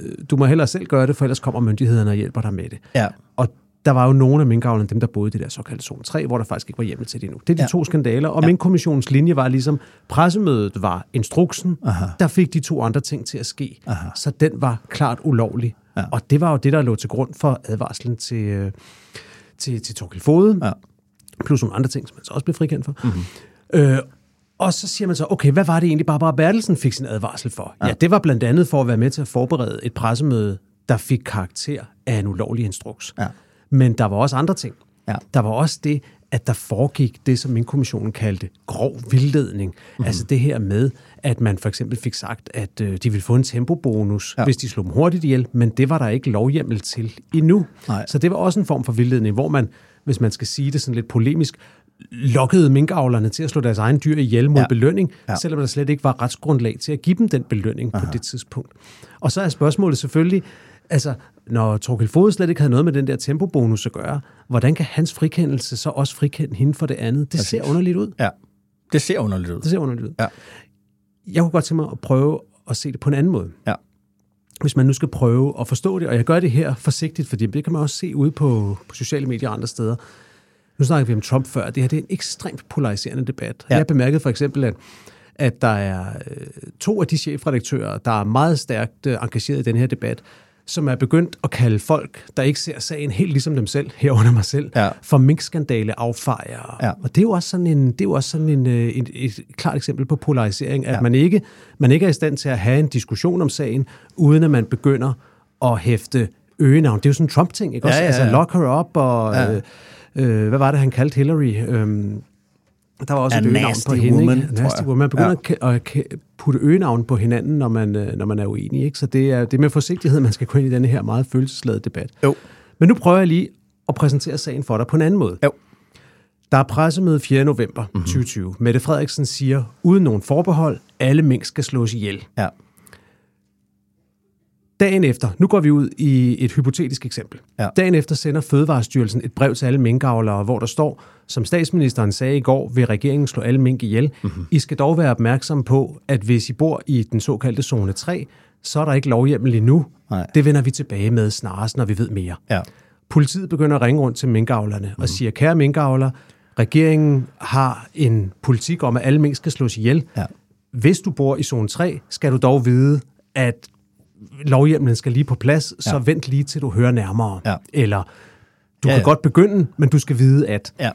øh, du må hellere selv gøre det, for ellers kommer myndighederne og hjælper dig med det. Ja. Og der var jo nogle af minkavlerne, dem der boede i det der såkaldte zone 3, hvor der faktisk ikke var hjemmel til det endnu. Det er de ja. To skandaler, og ja. minkkommissionens linje var ligesom, pressemødet var instruksen, Aha. der fik de to andre ting til at ske. Aha. Så den var klart ulovlig. Ja. Og det var jo det, der lå til grund for advarslen til, øh, til, til Torkel Fode, Ja. plus nogle andre ting, som man så også blev frikendt for. Mm-hmm. Øh, og så siger man så, okay, hvad var det egentlig, Barbara Bertelsen fik sin advarsel for? Ja. ja, det var blandt andet for at være med til at forberede et pressemøde, der fik karakter af en ulovlig instruks. Ja. Men der var også andre ting. Ja. Der var også det, at der foregik det, som min kommissionen kaldte grov vildledning. Mm-hmm. Altså det her med, at man for eksempel fik sagt, at øh, de ville få en tempobonus, ja. Hvis de slog dem hurtigt ihjel, men det var der ikke lovhjemmel til endnu. Nej. Så det var også en form for vildledning, hvor man, hvis man skal sige det sådan lidt polemisk, lokkede minkavlerne til at slå deres egen dyr ihjel mod ja. Belønning. Ja. selvom der slet ikke var retsgrundlag til at give dem den belønning Aha. på det tidspunkt. Og så er spørgsmålet selvfølgelig, altså, når Torkel Fode slet ikke havde noget med den der tempobonus at gøre, hvordan kan hans frikendelse så også frikende hende for det andet? Det ser underligt ud. Ja. Det ser underligt ud. Det ser underligt ud. Ja. Jeg kunne godt tænke mig at prøve at se det på en anden måde. Ja. Hvis man nu skal prøve at forstå det, og jeg gør det her forsigtigt, fordi det kan man også se ude på, på sociale medier og andre steder. Nu snakker vi om Trump før. Det her det er en ekstremt polariserende debat. Ja. Ja. Jeg bemærkede for eksempel, at, at der er øh, to af de chefredaktører, der er meget stærkt øh, engageret i den her debat, som er begyndt at kalde folk, der ikke ser sagen helt ligesom dem selv, herunder mig selv, Ja. for minkskandale affejere. Ja. Og det er jo også sådan en, det er jo også sådan en, øh, et, et klart eksempel på polarisering, at ja. man, ikke, man ikke er i stand til at have en diskussion om sagen, uden at man begynder at hæfte øgenavn. Det er jo sådan en Trump-ting, ikke? Ja, Også, ja, Altså, ja. lock her up, og Ja. øh, øh, hvad var det, han kaldte Hillary? Øhm, der var også A et øgenavn på hende. woman, ikke? Nasty woman. Man begynder Ja. at, at putte øgenavn på hinanden, når man, øh, når man er uenig. Ikke? Så det er, det er med forsigtighed, man skal gå ind i denne her meget følelsesladede debat. Jo. Men nu prøver jeg lige at præsentere sagen for dig på en anden måde. Jo. Der er pressemøde 4. november mm-hmm. 2020. Mette Frederiksen siger, uden nogen forbehold, alle mink skal slås ihjel. Ja. Dagen efter, nu går vi ud i et hypotetisk eksempel. Ja. Dagen efter sender Fødevarestyrelsen et brev til alle minkavlere, hvor der står, som statsministeren sagde i går, vil regeringen slå alle mink ihjel. Mm-hmm. I skal dog være opmærksom på, at hvis I bor i den såkaldte zone 3, så er der ikke lovhjemmel endnu. Nej. Det vender vi tilbage med snarest, når vi ved mere. Ja. Politiet begynder at ringe rundt til minkavlerne mm. og siger, kære minkavler, regeringen har en politik om, at alle mink skal slås ihjel. Ja. Hvis du bor i zone 3, skal du dog vide, at lovhjemmelen skal lige på plads, så Ja. vent lige til du hører nærmere. Ja. Eller du Ja, kan ja. godt begynde, men du skal vide, at Ja.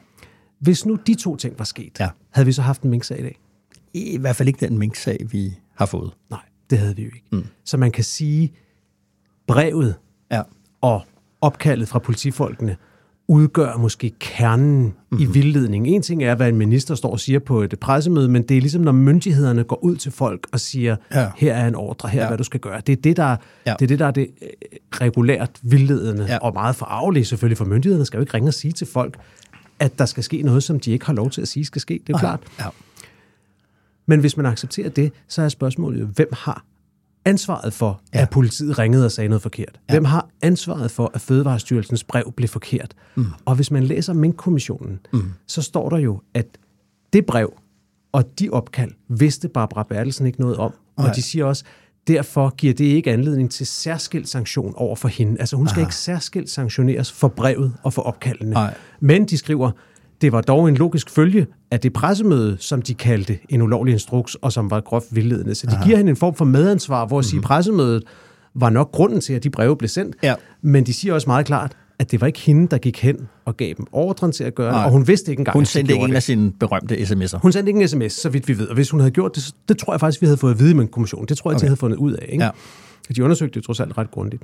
hvis nu de to ting var sket, Ja. havde vi så haft en minksag i dag? I hvert fald ikke den mink-sag, vi har fået. Nej, det havde vi jo ikke. Mm. Så man kan sige, brevet Ja. og opkaldet fra politifolkene udgør måske kernen mm-hmm. i vildledningen. En ting er, hvad en minister står og siger på et pressemøde, men det er ligesom, når myndighederne går ud til folk og siger, Ja. her er en ordre, her er, Ja. hvad du skal gøre. Det er det, der, Ja. det, er det, der er det øh, regulært vildledende, Ja. og meget forarveligt selvfølgelig, for myndighederne skal jo ikke ringe og sige til folk, at der skal ske noget, som de ikke har lov til at sige skal ske. Det er jo klart. Ja. Men hvis man accepterer det, så er spørgsmålet jo, hvem har ansvaret for, Ja. at politiet ringede og sagde noget forkert? Ja. Hvem har ansvaret for, at Fødevarestyrelsens brev blev forkert? Mm. Og hvis man læser Mink-kommissionen, mm. så står der jo, at det brev og de opkald vidste Barbara Bertelsen ikke noget om. Nej. Og de siger også, derfor giver det ikke anledning til særskilt sanktion over for hende. Altså hun skal ikke særskilt sanktioneres for brevet og for opkaldene. Nej. Men de skriver, det var dog en logisk følge af det pressemøde, som de kaldte en ulovlig instruks, og som var groft vildledende. Så de giver hende en form for medansvar, hvor at sige, pressemødet var nok grunden til, at de breve blev sendt. Ja. Men de siger også meget klart, at det var ikke hende, der gik hen og gav dem ordren til at gøre det, Nej. og hun vidste ikke engang, Hun sendte ikke en det. af sine berømte sms'er. Hun sendte ikke en sms, så vidt vi ved. Og hvis hun havde gjort det, det tror jeg faktisk, vi havde fået at vide med en kommission. Det tror jeg, okay. de havde fundet ud af. Ikke? Ja. De undersøgte det trods alt ret grundigt.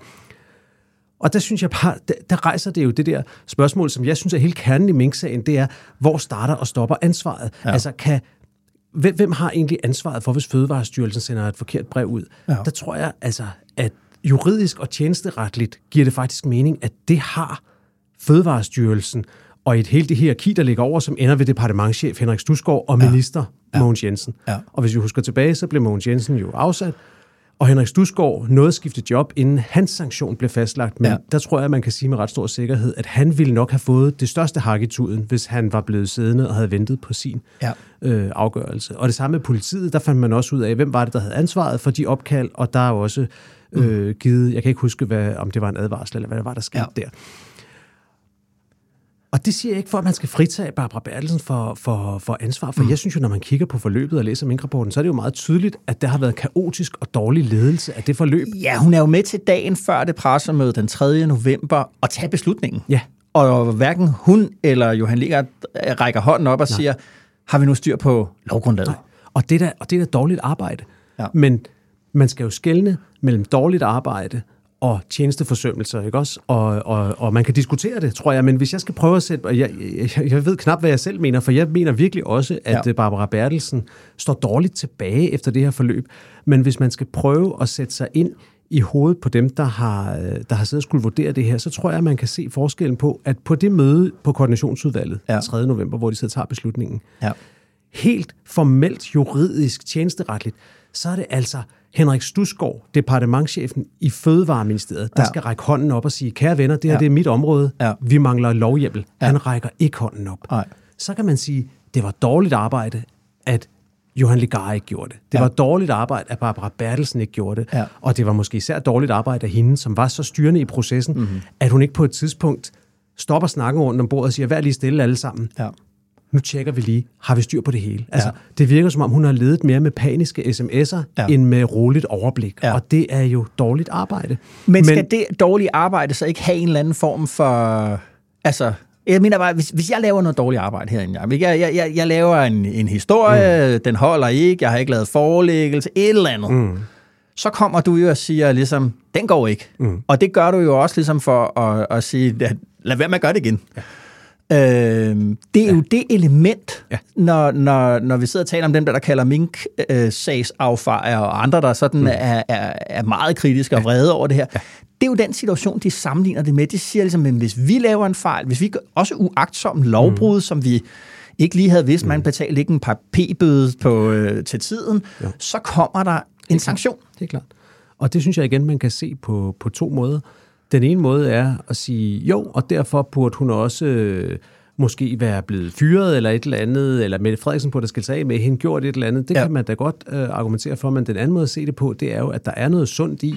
Og der synes jeg bare, der, der rejser det jo det der spørgsmål, som jeg synes er helt kernen i Mink-sagen, det er, hvor starter og stopper ansvaret? Ja. Altså, kan, hvem, hvem har egentlig ansvaret for, hvis Fødevarestyrelsen sender et forkert brev ud? Ja. Der tror jeg, altså, at juridisk og tjenesteretligt giver det faktisk mening, at det har Fødevarestyrelsen og et helt det hierarki, der ligger over, som ender ved departementchef Henrik Stusgaard og minister ja. Mogens Jensen. Ja. Og hvis vi husker tilbage, så blev Mogens Jensen jo afsat, og Henrik Stusgaard nåede at skifte job, inden hans sanktion blev fastlagt. Men Ja. der tror jeg, man kan sige med ret stor sikkerhed, at han ville nok have fået det største hak i tuden, hvis han var blevet siddende og havde ventet på sin Ja. øh, afgørelse. Og det samme med politiet, der fandt man også ud af, hvem var det, der havde ansvaret for de opkald, og der er også øh, givet, jeg kan ikke huske, hvad, om det var en advarsel, eller hvad det var, der skete ja. der. Og det siger jeg ikke for, at man skal fritage Barbara Bertelsen for, for, for ansvar, for mm. jeg synes jo, når man kigger på forløbet og læser minkrapporten, så er det jo meget tydeligt, at der har været kaotisk og dårlig ledelse af det forløb. Ja, hun er jo med til dagen før det pressemøde den 3. november at tage beslutningen. Ja. Og hverken hun eller Johan Ligert rækker hånden op og Nej. siger, har vi nu styr på lovgrundlaget? Og det er da, og det er da dårligt arbejde. Ja. Men man skal jo skelne mellem dårligt arbejde og tjenesteforsømmelser, ikke også? Og, og, og man kan diskutere det, tror jeg, men hvis jeg skal prøve at sætte... og Jeg, jeg, jeg ved knap, hvad jeg selv mener, for jeg mener virkelig også, at Ja. ja. Barbara Bertelsen står dårligt tilbage efter det her forløb. Men hvis man skal prøve at sætte sig ind i hovedet på dem, der har, øh, der har siddet og skulle vurdere det her, så tror jeg, at man kan se forskellen på, at på det møde på koordinationsudvalget ja. 3. november, hvor de sidder og tager beslutningen, Ja. helt formelt, juridisk, tjenesteretligt, så er det altså Henrik Stusgaard, departementchefen i Fødevareministeriet, der Ja. skal række hånden op og sige, kære venner, det her Ja. det er mit område, Ja. vi mangler lovhjemmel. Ja. Han rækker ikke hånden op. Nej. Så kan man sige, det var dårligt arbejde, at Johan Legar ikke gjorde det. Det Ja. var dårligt arbejde, at Barbara Bertelsen ikke gjorde det. Ja. Og det var måske især dårligt arbejde af hende, som var så styrende i processen, Mhm. mm-hmm. at hun ikke på et tidspunkt stopper snakken rundt om bordet og siger, vær lige stille alle sammen Ja. Nu tjekker vi lige, har vi styr på det hele? Altså, Ja. det virker som om, hun har ledet mere med paniske sms'er, Ja. end med roligt overblik. Ja. Og det er jo dårligt arbejde. Men skal det dårlige arbejde så ikke have en eller anden form for... Altså, jeg mener bare, hvis, hvis jeg laver noget dårligt arbejde herinde, jeg, jeg, jeg, jeg laver en, en historie, mm. den holder ikke, jeg har ikke lavet forelæggelse, et eller andet, mm. så kommer du jo og siger ligesom, den går ikke. Mm. Og det gør du jo også ligesom for at, at sige, at, lad være med at gøre det igen. Ja. Øh, det er ja. jo det element, ja. Ja. når, når, når vi sidder og taler om dem, der, der kalder mink-sagsaffarer og andre, der sådan mm. er, er, er meget kritiske og vrede over det her. Ja. Det er jo den situation, de sammenligner det med. De siger ligesom, at hvis vi laver en fejl, hvis vi gør også uagtsom lovbrud, mm. som vi ikke lige havde vidst, man betalte ikke en par p-bøde på, øh, til tiden, ja. så kommer der en sanktion. Det er klart. Og det synes jeg igen, man kan se på, på to måder. Den ene måde er at sige, jo, og derfor burde hun også øh, måske være blevet fyret eller et eller andet, eller Mette Frederiksen på, der skal tage af med hende, gjort et eller andet. Det Ja. kan man da godt øh, argumentere for, men den anden måde at se det på, det er jo, at der er noget sundt i,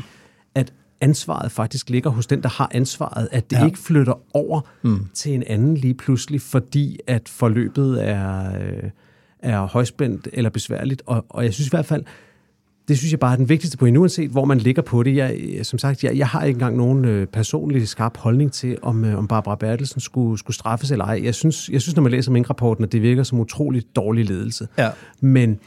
at ansvaret faktisk ligger hos den, der har ansvaret, at det ja. ikke flytter over mm. til en anden lige pludselig, fordi at forløbet er, øh, er højspændt eller besværligt. Og, og jeg synes i hvert fald, det synes jeg bare er den vigtigste point, uanset hvor man ligger på det. Jeg, som sagt, jeg, jeg har ikke engang nogen øh, personlig skarp holdning til, om, øh, om Barbara Bertelsen skulle, skulle straffes eller ej. Jeg synes, jeg synes når man læser Mink-rapporten, at det virker som utrolig dårlig ledelse. Ja. Men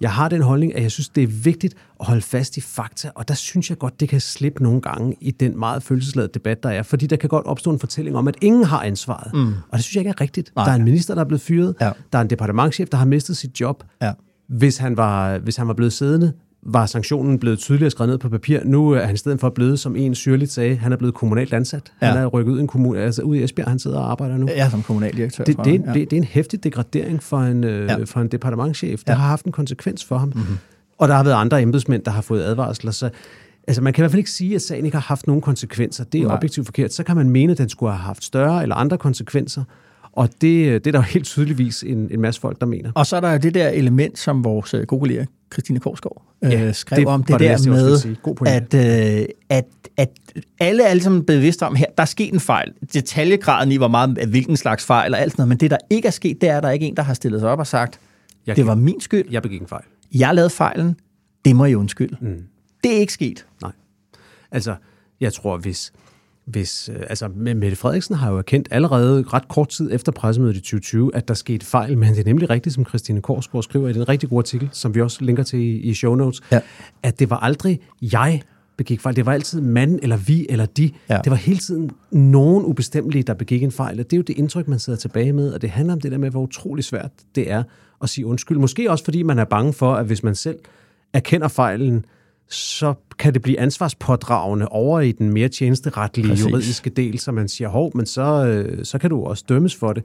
jeg har den holdning, at jeg synes, det er vigtigt at holde fast i fakta, og der synes jeg godt, det kan slippe nogle gange i den meget følelsesladede debat, der er. Fordi der kan godt opstå en fortælling om, at ingen har ansvaret. Mm. Og det synes jeg ikke er rigtigt. Nej. Der er en minister, der er blevet fyret. Ja. Der er en departementchef, der har mistet sit job. Ja. Hvis han var, hvis han var blevet siddende, var sanktionen blevet tydeligere skrevet ned på papir. Nu er han i stedet for blevet, som en syrligt sagde, han er blevet kommunalt ansat. Ja. Han er rykket ud i en kommune, altså ud i Esbjerg, han sidder og arbejder nu. Jeg som kommunaldirektør. Det, det, det, det er en hæftig degradering for en, øh, Ja. ja. for en departementchef. Det Ja. har haft en konsekvens for ham. Mm-hmm. og der har været andre embedsmænd, der har fået advarsler. Så altså, man kan i hvert fald ikke sige, at sagen ikke har haft nogen konsekvenser. Det er Nej. objektivt forkert. Så kan man mene, at den skulle have haft større eller andre konsekvenser. Og det, det er der jo helt tydeligvis en, en masse folk, der mener. Og så er der jo det der element, som vores øh, gode kollega Christine Korsgaard Ja, øh, skrev det om, det, det der næste, jeg med. God at, øh, at, at alle er ligesom bevidste om her, der er sket en fejl. Detaljegraden i, hvor meget, hvilken slags fejl og alt sådan noget, men det, der ikke er sket, det er, at der er ikke en, der har stillet sig op og sagt, Jeg det var min skyld, Jeg begik en fejl. jeg lavede fejlen, det må I undskylde. Mm. Det er ikke sket. Nej. Altså, jeg tror, hvis... hvis øh, altså, Mette Frederiksen har jo erkendt allerede ret kort tid efter pressemødet i 2020, at der skete fejl, men det er nemlig rigtigt, som Christine Korsgaard skriver i den rigtig gode artikel, som vi også linker til i, i show notes, Ja. at det var aldrig jeg begik fejl. Det var altid mand, eller vi, eller de. Ja. Det var hele tiden nogen ubestemmelige, der begik en fejl, og det er jo det indtryk, man sidder tilbage med, og det handler om det der med, hvor utrolig svært det er at sige undskyld. Måske også, fordi man er bange for, at hvis man selv erkender fejlen, så kan det blive ansvarspådragende over i den mere tjenesteretlige Præcis. juridiske del, så man siger, hov, men så, øh, så kan du også dømmes for det.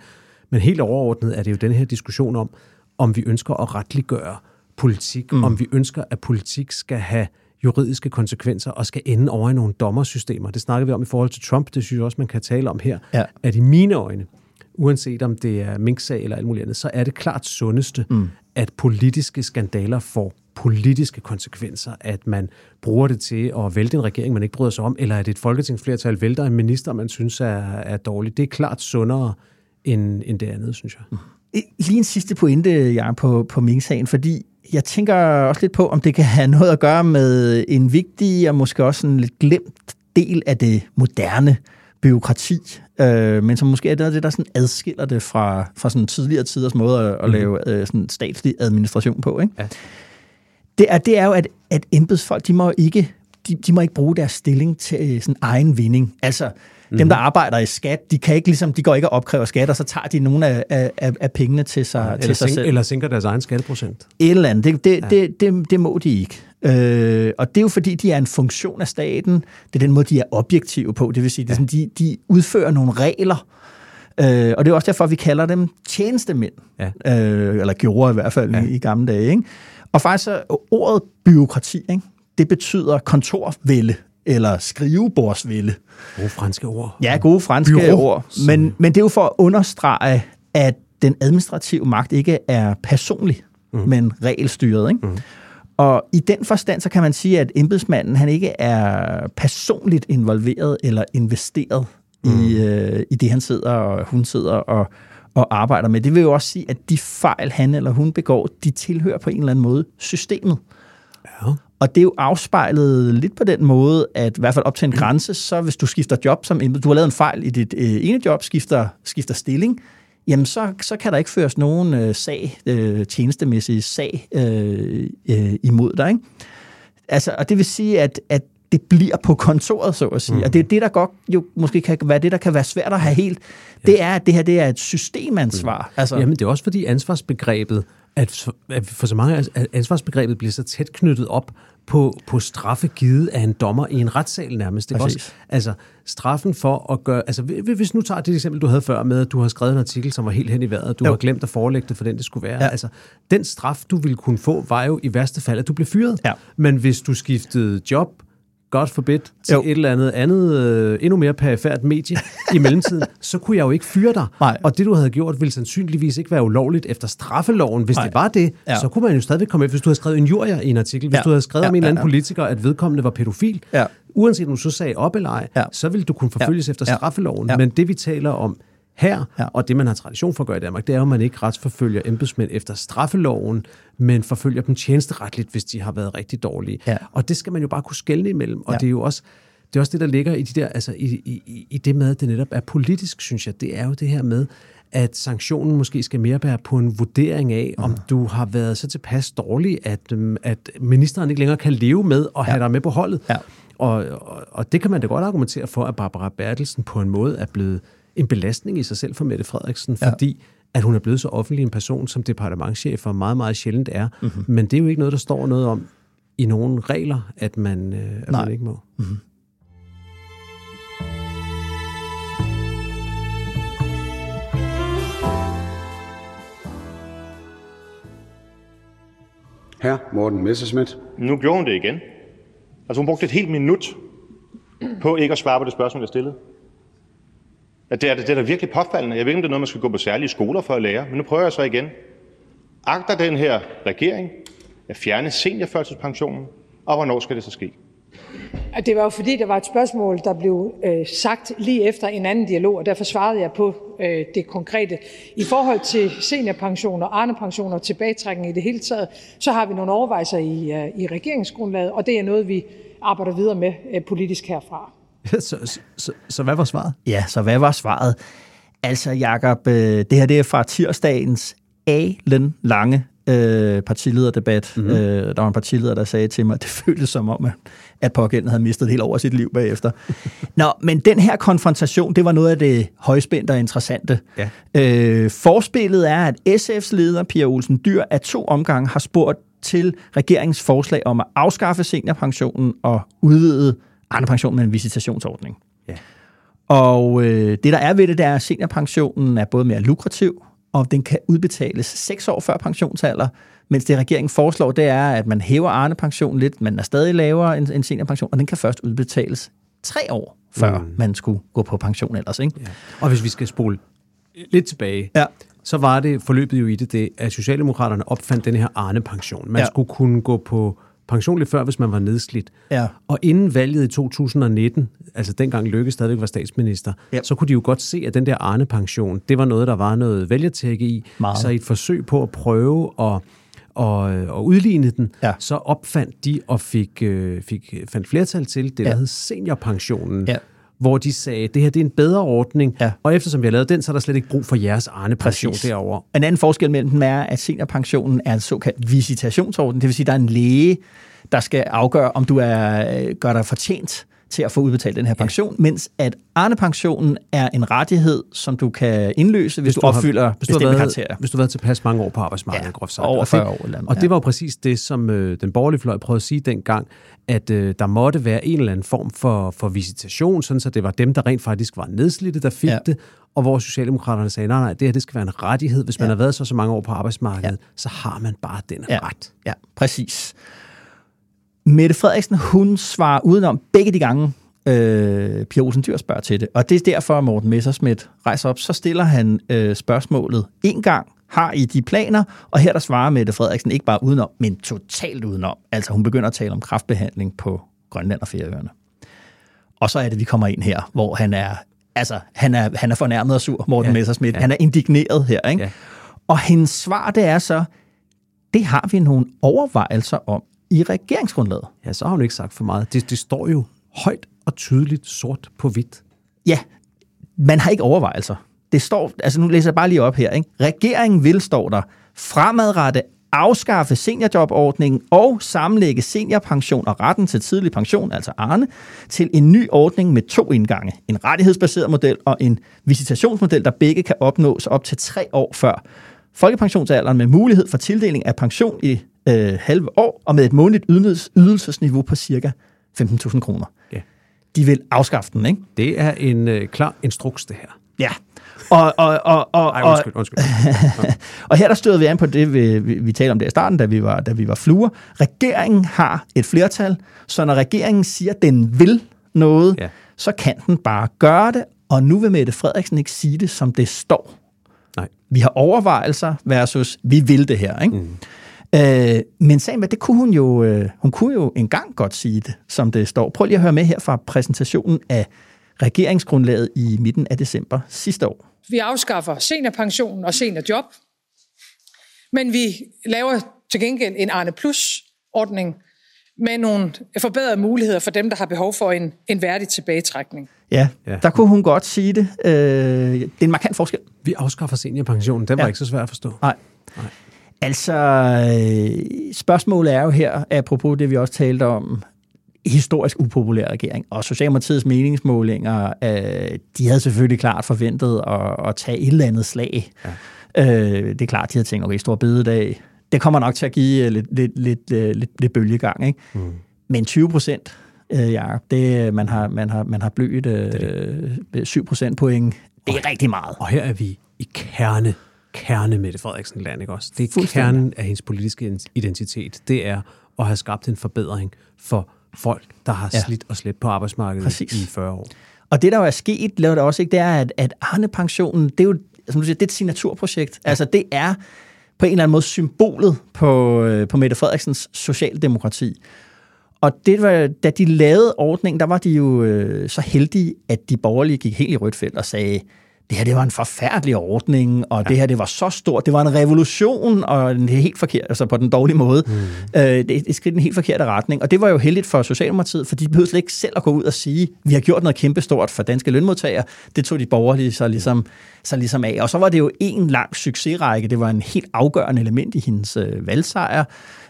Men helt overordnet er det jo den her diskussion om, om vi ønsker at retliggøre politik, mm. om vi ønsker, at politik skal have juridiske konsekvenser og skal ende over i nogle dommersystemer. Det snakker vi om i forhold til Trump, det synes jeg også, man kan tale om her. Ja. At i mine øjne, uanset om det er Mink-sag eller alt muligt andet, så er det klart sundeste, mm at politiske skandaler får politiske konsekvenser, at man bruger det til at vælte en regering, man ikke bryder sig om, eller at et folketingsflertal vælter en minister, man synes er, er dårlig. Det er klart sundere end, end det andet, synes jeg. Mm. E, lige en sidste pointe, jeg på, på Ming-sagen, fordi jeg tænker også lidt på, om det kan have noget at gøre med en vigtig og måske også en lidt glemt del af det moderne byråkrati, øh, men som måske er det, der sådan adskiller det fra, fra sådan tidligere tiders måde at, at lave øh, sådan statslig administration på. Ikke? Ja. Det, er, det er jo, at, at embedsfolk, de må ikke de, de må ikke bruge deres stilling til sådan egen vinding. Altså, mm. dem, der arbejder i skat, de, kan ikke, ligesom, de går ikke og opkræver skat, og så tager de nogle af, af, af- pengene til sig, Eller, til sig sænk, selv. eller sænker deres egen skatteprocent. Et eller andet. Det, det, ja. det, det, det må de ikke. Øh, og det er jo fordi, de er en funktion af staten. Det er den måde, de er objektive på. Det vil sige, sådan, de, de udfører nogle regler. Øh, og det er også derfor, vi kalder dem tjenestemænd. Ja. Øh, eller gjorde i hvert fald ja. i, i gamle dage. Ikke? Og faktisk så ordet byråkrati, ikke? det betyder kontorvælde eller skrivebordsvælde. Gode franske ord. Ja, gode franske Bureau, ord. Men, men det er jo for at understrege, at den administrative magt ikke er personlig, mm. men regelstyret. Ikke? Mm. Og i den forstand, så kan man sige, at embedsmanden han ikke er personligt involveret eller investeret mm. i, øh, i det, han sidder og hun sidder og, og arbejder med. Det vil jo også sige, at de fejl, han eller hun begår, de tilhører på en eller anden måde systemet. Ja. Og det er jo afspejlet lidt på den måde, at i hvert fald op til en grænse, så hvis du skifter job som embed, du har lavet en fejl i dit øh, ene job, skifter, skifter stilling, jamen så, så kan der ikke føres nogen øh, sag, øh, tjenestemæssig sag øh, øh, imod dig. Ikke? Altså, og det vil sige, at, at det bliver på kontoret, så at sige. Mm. Og det er det, der godt jo måske kan være det, der kan være svært at have helt. Det er, at det her det er et systemansvar. Mm. Altså, Jamen, det er også fordi ansvarsbegrebet, at, at for så mange at ansvarsbegrebet bliver så tæt knyttet op på, på straffe givet af en dommer i en retssal nærmest. Det er også, altså, straffen for at gøre... Altså, hvi- hvis nu tager det eksempel, du havde før med, at du har skrevet en artikel, som var helt hen i vejret, og du jo. har glemt at forelægge det for den, det skulle være. Ja. Altså, den straf, du ville kunne få, var jo i værste fald, at du blev fyret. Ja. Men hvis du skiftede job, godt forbid, til Jo. et eller andet andet, øh, endnu mere perifært medie i mellemtiden, så kunne jeg jo ikke fyre dig. Nej. Og det, du havde gjort, ville sandsynligvis ikke være ulovligt efter straffeloven. Hvis Nej. det var det, Ja. så kunne man jo stadigvæk komme med. Hvis du havde skrevet en jurier i en artikel, hvis Ja. du havde skrevet Ja, om en eller anden ja, ja. politiker, at vedkommende var pædofil, Ja. uanset om du så sagde op eller ej, Ja. så ville du kunne forfølges Ja. efter straffeloven. Ja. Men det, vi taler om her, Ja. og det, man har tradition for at gøre i Danmark, det er jo, at man ikke retsforfølger embedsmænd efter straffeloven, men forfølger dem tjenesteretligt, hvis de har været rigtig dårlige. Ja. Og det skal man jo bare kunne skelne imellem. Og Ja. det er jo også det er også det, der ligger i, de der, altså i, i, i- det med, at det netop er politisk, synes jeg. Det er jo det her med, at sanktionen måske skal mere bære på en vurdering af, om du har været så tilpas dårlig, at, øhm, at ministeren ikke længere kan leve med at have dig med på holdet. Ja. Og, og, og det kan man da godt argumentere for, at Barbara Bertelsen på en måde er blevet en belastning i sig selv for Mette Frederiksen, Ja. fordi at hun er blevet så offentlig en person, som departementchefer meget, meget sjældent er. Mm-hmm. Men det er jo ikke noget, der står noget om i nogle regler, at man, øh, at Nej. man ikke må. Hr. Morten Messerschmidt. Nu gjorde hun det igen. Altså hun brugte et helt minut på ikke at svare på det spørgsmål, jeg stillede. Det, er, det er da virkelig påfaldende. Jeg ved ikke, om det er noget, man skal gå på særlige skoler for at lære, men nu prøver jeg så igen. Agter den her regering at fjerne seniorførtidspensionen, og hvornår skal det så ske? Det var jo fordi, der var et spørgsmål, der blev øh, sagt lige efter en anden dialog, og derfor svarede jeg på øh, det konkrete. I forhold til seniorpensioner, arnepensioner og tilbagetrækning i det hele taget, så har vi nogle overvejelser i, øh, i regeringsgrundlaget, og det er noget, vi arbejder videre med øh, politisk herfra. så, så, så, så hvad var svaret? Ja, så hvad var svaret? Altså, Jacob, øh, det her det er fra tirsdagens alen lange øh, partilederdebat. Mm-hmm. Øh, der var en partileder, der sagde til mig, at det føltes som om, at pågældende havde mistet helt over sit liv bagefter. Nå, men den her konfrontation, det var noget af det højspændte og interessante. Ja. Øh, forspillet er, at SF's leder, Pia Olsen Dyr, af to omgange har spurgt til regeringens forslag om at afskaffe seniorpensionen og udvide andre pension med en visitationsordning. Ja. Og øh, det, der er ved det, det er, at seniorpensionen er både mere lukrativ, og den kan udbetales seks år før pensionsalder, mens det regeringen foreslår, det er, at man hæver Arne-pensionen lidt, men er stadig lavere end, end seniorpension, og den kan først udbetales tre år før mm. man skulle gå på pension ellers. Ikke? Ja. Og hvis vi skal spole lidt tilbage, ja. så var det forløbet jo i det, det, at Socialdemokraterne opfandt den her Arne-pension. Man ja. skulle kunne gå på pension lidt før, hvis man var nedslidt. Ja. Og inden valget i 2019, altså dengang Løkke stadigvæk var statsminister, ja. så kunne de jo godt se, at den der Arne-pension, det var noget, der var noget vælgertække i. Meget. Så i et forsøg på at prøve at og, og udligne den, ja. så opfandt de og fik, øh, fik fandt flertal til det, der ja. hed seniorpensionen. Ja hvor de sagde, det her det er en bedre ordning, ja. og eftersom vi har lavet den, så er der slet ikke brug for jeres Arne-pension derovre. En anden forskel mellem dem er, at seniorpensionen er en såkaldt visitationsordning, det vil sige, at der er en læge, der skal afgøre, om du er, gør dig fortjent til at få udbetalt den her pension, ja. mens at Arne-pensionen er en rettighed, som du kan indløse, hvis, hvis du, du opfylder har, hvis bestemte karakterer. Hvis du har været tilpas mange år på arbejdsmarkedet, ja, groft sagt. over 40 år. Eller, og det var jo præcis det, som øh, den borgerlige fløj prøvede at sige dengang, at øh, der måtte være en eller anden form for, for visitation, sådan så det var dem, der rent faktisk var nedslidte, der fik ja. det, og hvor Socialdemokraterne sagde, nej, nej, det her det skal være en rettighed. Hvis man ja. har været så så mange år på arbejdsmarkedet, ja. så har man bare den ja. ret. Ja, præcis. Mette Frederiksen, hun svarer udenom begge de gange, øh, Pia Olsen Dyr spørger til det. Og det er derfor, at Morten Messersmith rejser op. Så stiller han øh, spørgsmålet en gang, har I de planer? Og her der svarer Mette Frederiksen ikke bare udenom, men totalt udenom. Altså hun begynder at tale om kraftbehandling på Grønland og Færøerne. Og så er det, vi kommer ind her, hvor han er, altså, han er, han er fornærmet og sur, Morten ja, Messersmith. Ja. Han er indigneret her. Ikke? Ja. Og hendes svar, det er så, det har vi nogle overvejelser om i regeringsgrundlaget. Ja, så har hun ikke sagt for meget. Det, det står jo højt og tydeligt sort på hvidt. Ja, man har ikke overvejelser. Det står, altså nu læser jeg bare lige op her. Ikke? Regeringen vil, står der, fremadrette afskaffe seniorjobordningen og sammenlægge seniorpension og retten til tidlig pension, altså Arne, til en ny ordning med to indgange. En rettighedsbaseret model og en visitationsmodel, der begge kan opnås op til tre år før folkepensionsalderen med mulighed for tildeling af pension i øh, halve år og med et månedligt ydelsesniveau på cirka 15.000 kroner. Ja. De vil afskaffe den, ikke? Det er en øh, klar instruks, det her. Ja. Og, og, og, og, Ej, undskyld, undskyld. og her der støder vi an på det, vi, vi, vi talte om det i starten, da vi, var, da vi var fluer. Regeringen har et flertal, så når regeringen siger, at den vil noget, ja. så kan den bare gøre det, og nu vil Mette Frederiksen ikke sige det, som det står. Nej. Vi har overvejelser versus, vi vil det her, ikke? Mm. Øh, men sagen med, det kunne hun jo, øh, hun kunne jo engang godt sige det, som det står. Prøv lige at høre med her fra præsentationen af regeringsgrundlaget i midten af december sidste år. Vi afskaffer seniorpensionen og seniorjob, men vi laver til gengæld en Arne Plus-ordning med nogle forbedrede muligheder for dem, der har behov for en, en værdig tilbagetrækning. Ja, ja, der kunne hun godt sige det. Øh, det er en markant forskel. Vi afskaffer seniorpensionen. Den var ja. ikke så svær at forstå. Nej. Nej. Altså, øh, spørgsmålet er jo her, apropos det, vi også talte om, historisk upopulær regering. Og Socialdemokratiets meningsmålinger, øh, de havde selvfølgelig klart forventet at, at tage et eller andet slag. Ja. Øh, det er klart, de havde tænkt, okay, stor bededag, det kommer nok til at give lidt, lidt, lidt, lidt, lidt bølgegang. Ikke? Mm. Men 20 procent, øh, ja, det, man har, man har, man har blødt øh, 7 procent point. Det er og, rigtig meget. Og her er vi i kerne kerne Mette Frederiksen land, ikke også? Det er kernen af hendes politiske identitet. Det er at have skabt en forbedring for folk, der har Ja. slidt og slæbt på arbejdsmarkedet Præcis. i 40 år. Og det, der jo er sket, laver det også ikke, det er, at, at Arne-pensionen, det er jo, som du siger, det er et signaturprojekt. Ja. Altså, det er på en eller anden måde symbolet på, øh, på Mette Frederiksens socialdemokrati. Og det var, da de lavede ordningen, der var de jo øh, så heldige, at de borgerlige gik helt i rødt felt og sagde, det her det var en forfærdelig ordning, og ja. det her det var så stort, det var en revolution, og det er helt forkert, altså på den dårlige måde. Mm. Øh, det er et skridt i den helt forkerte retning, og det var jo heldigt for Socialdemokratiet, for de behøvede slet ikke selv at gå ud og sige, vi har gjort noget kæmpestort for danske lønmodtagere. Det tog de borgerlige så ligesom, så ligesom af. Og så var det jo en lang succesrække, det var en helt afgørende element i hendes øh, valgsejr.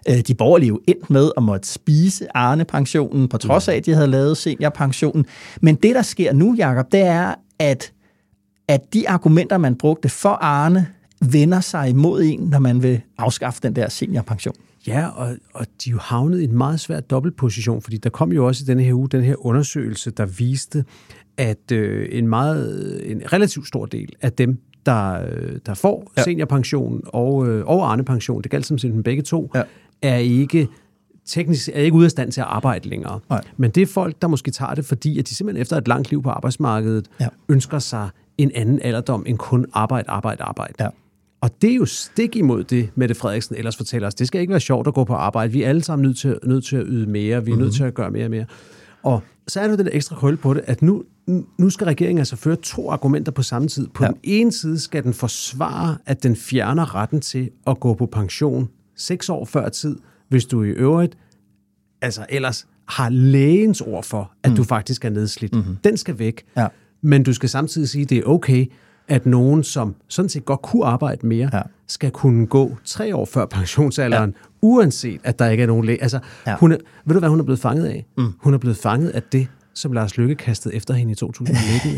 Øh, de borgerlige jo endt med at måtte spise Arne-pensionen, på trods af, at de havde lavet seniorpensionen. Men det, der sker nu, Jacob, det er, at at de argumenter, man brugte for Arne, vender sig imod en, når man vil afskaffe den der seniorpension. Ja, og, og de er jo havnet i en meget svær dobbeltposition, fordi der kom jo også i denne her uge den her undersøgelse, der viste, at øh, en meget, en relativt stor del af dem, der, øh, der får ja. seniorpension og, øh, og Arne-pension, det galt som simpelthen begge to, Ja. er ikke teknisk er ikke ude af stand til at arbejde længere. Nej. Men det er folk, der måske tager det, fordi at de simpelthen efter et langt liv på arbejdsmarkedet Ja. ønsker sig en anden alderdom end kun arbejde, arbejde, arbejde. Ja. Og det er jo stik imod det, Mette Frederiksen ellers fortæller os. Det skal ikke være sjovt at gå på arbejde. Vi er alle sammen nødt til, nødt til at yde mere. Vi er mm-hmm. nødt til at gøre mere og mere. Og så er der den ekstra krølle på det, at nu, nu skal regeringen altså føre to argumenter på samme tid. På Ja. den ene side skal den forsvare, at den fjerner retten til at gå på pension seks år før tid, hvis du i øvrigt altså ellers har lægens ord for, at mm. du faktisk er nedslidt. Mm-hmm. Den skal væk. Ja. Men du skal samtidig sige, at det er okay, at nogen, som sådan set godt kunne arbejde mere, Ja. ja. skal kunne gå tre år før pensionsalderen, ja. uanset at der ikke er nogen læge. Altså, Ja. ja. hun er, ved du, hvad hun er blevet fanget af? Mm. Hun er blevet fanget af det, som Lars Løkke kastede efter hende i 2019.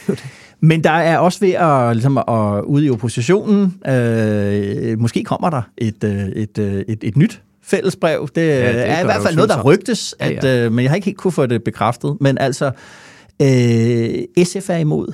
Men der er også ved at, ligesom, at ude i oppositionen, øh, måske kommer der et, øh, et, øh, et, et nyt fællesbrev. Det, ja, det det er i hvert fald noget, der rygtes, Ja, at, ja. Øh, men jeg har ikke helt kunne få det bekræftet. Men altså, øh, SF er imod,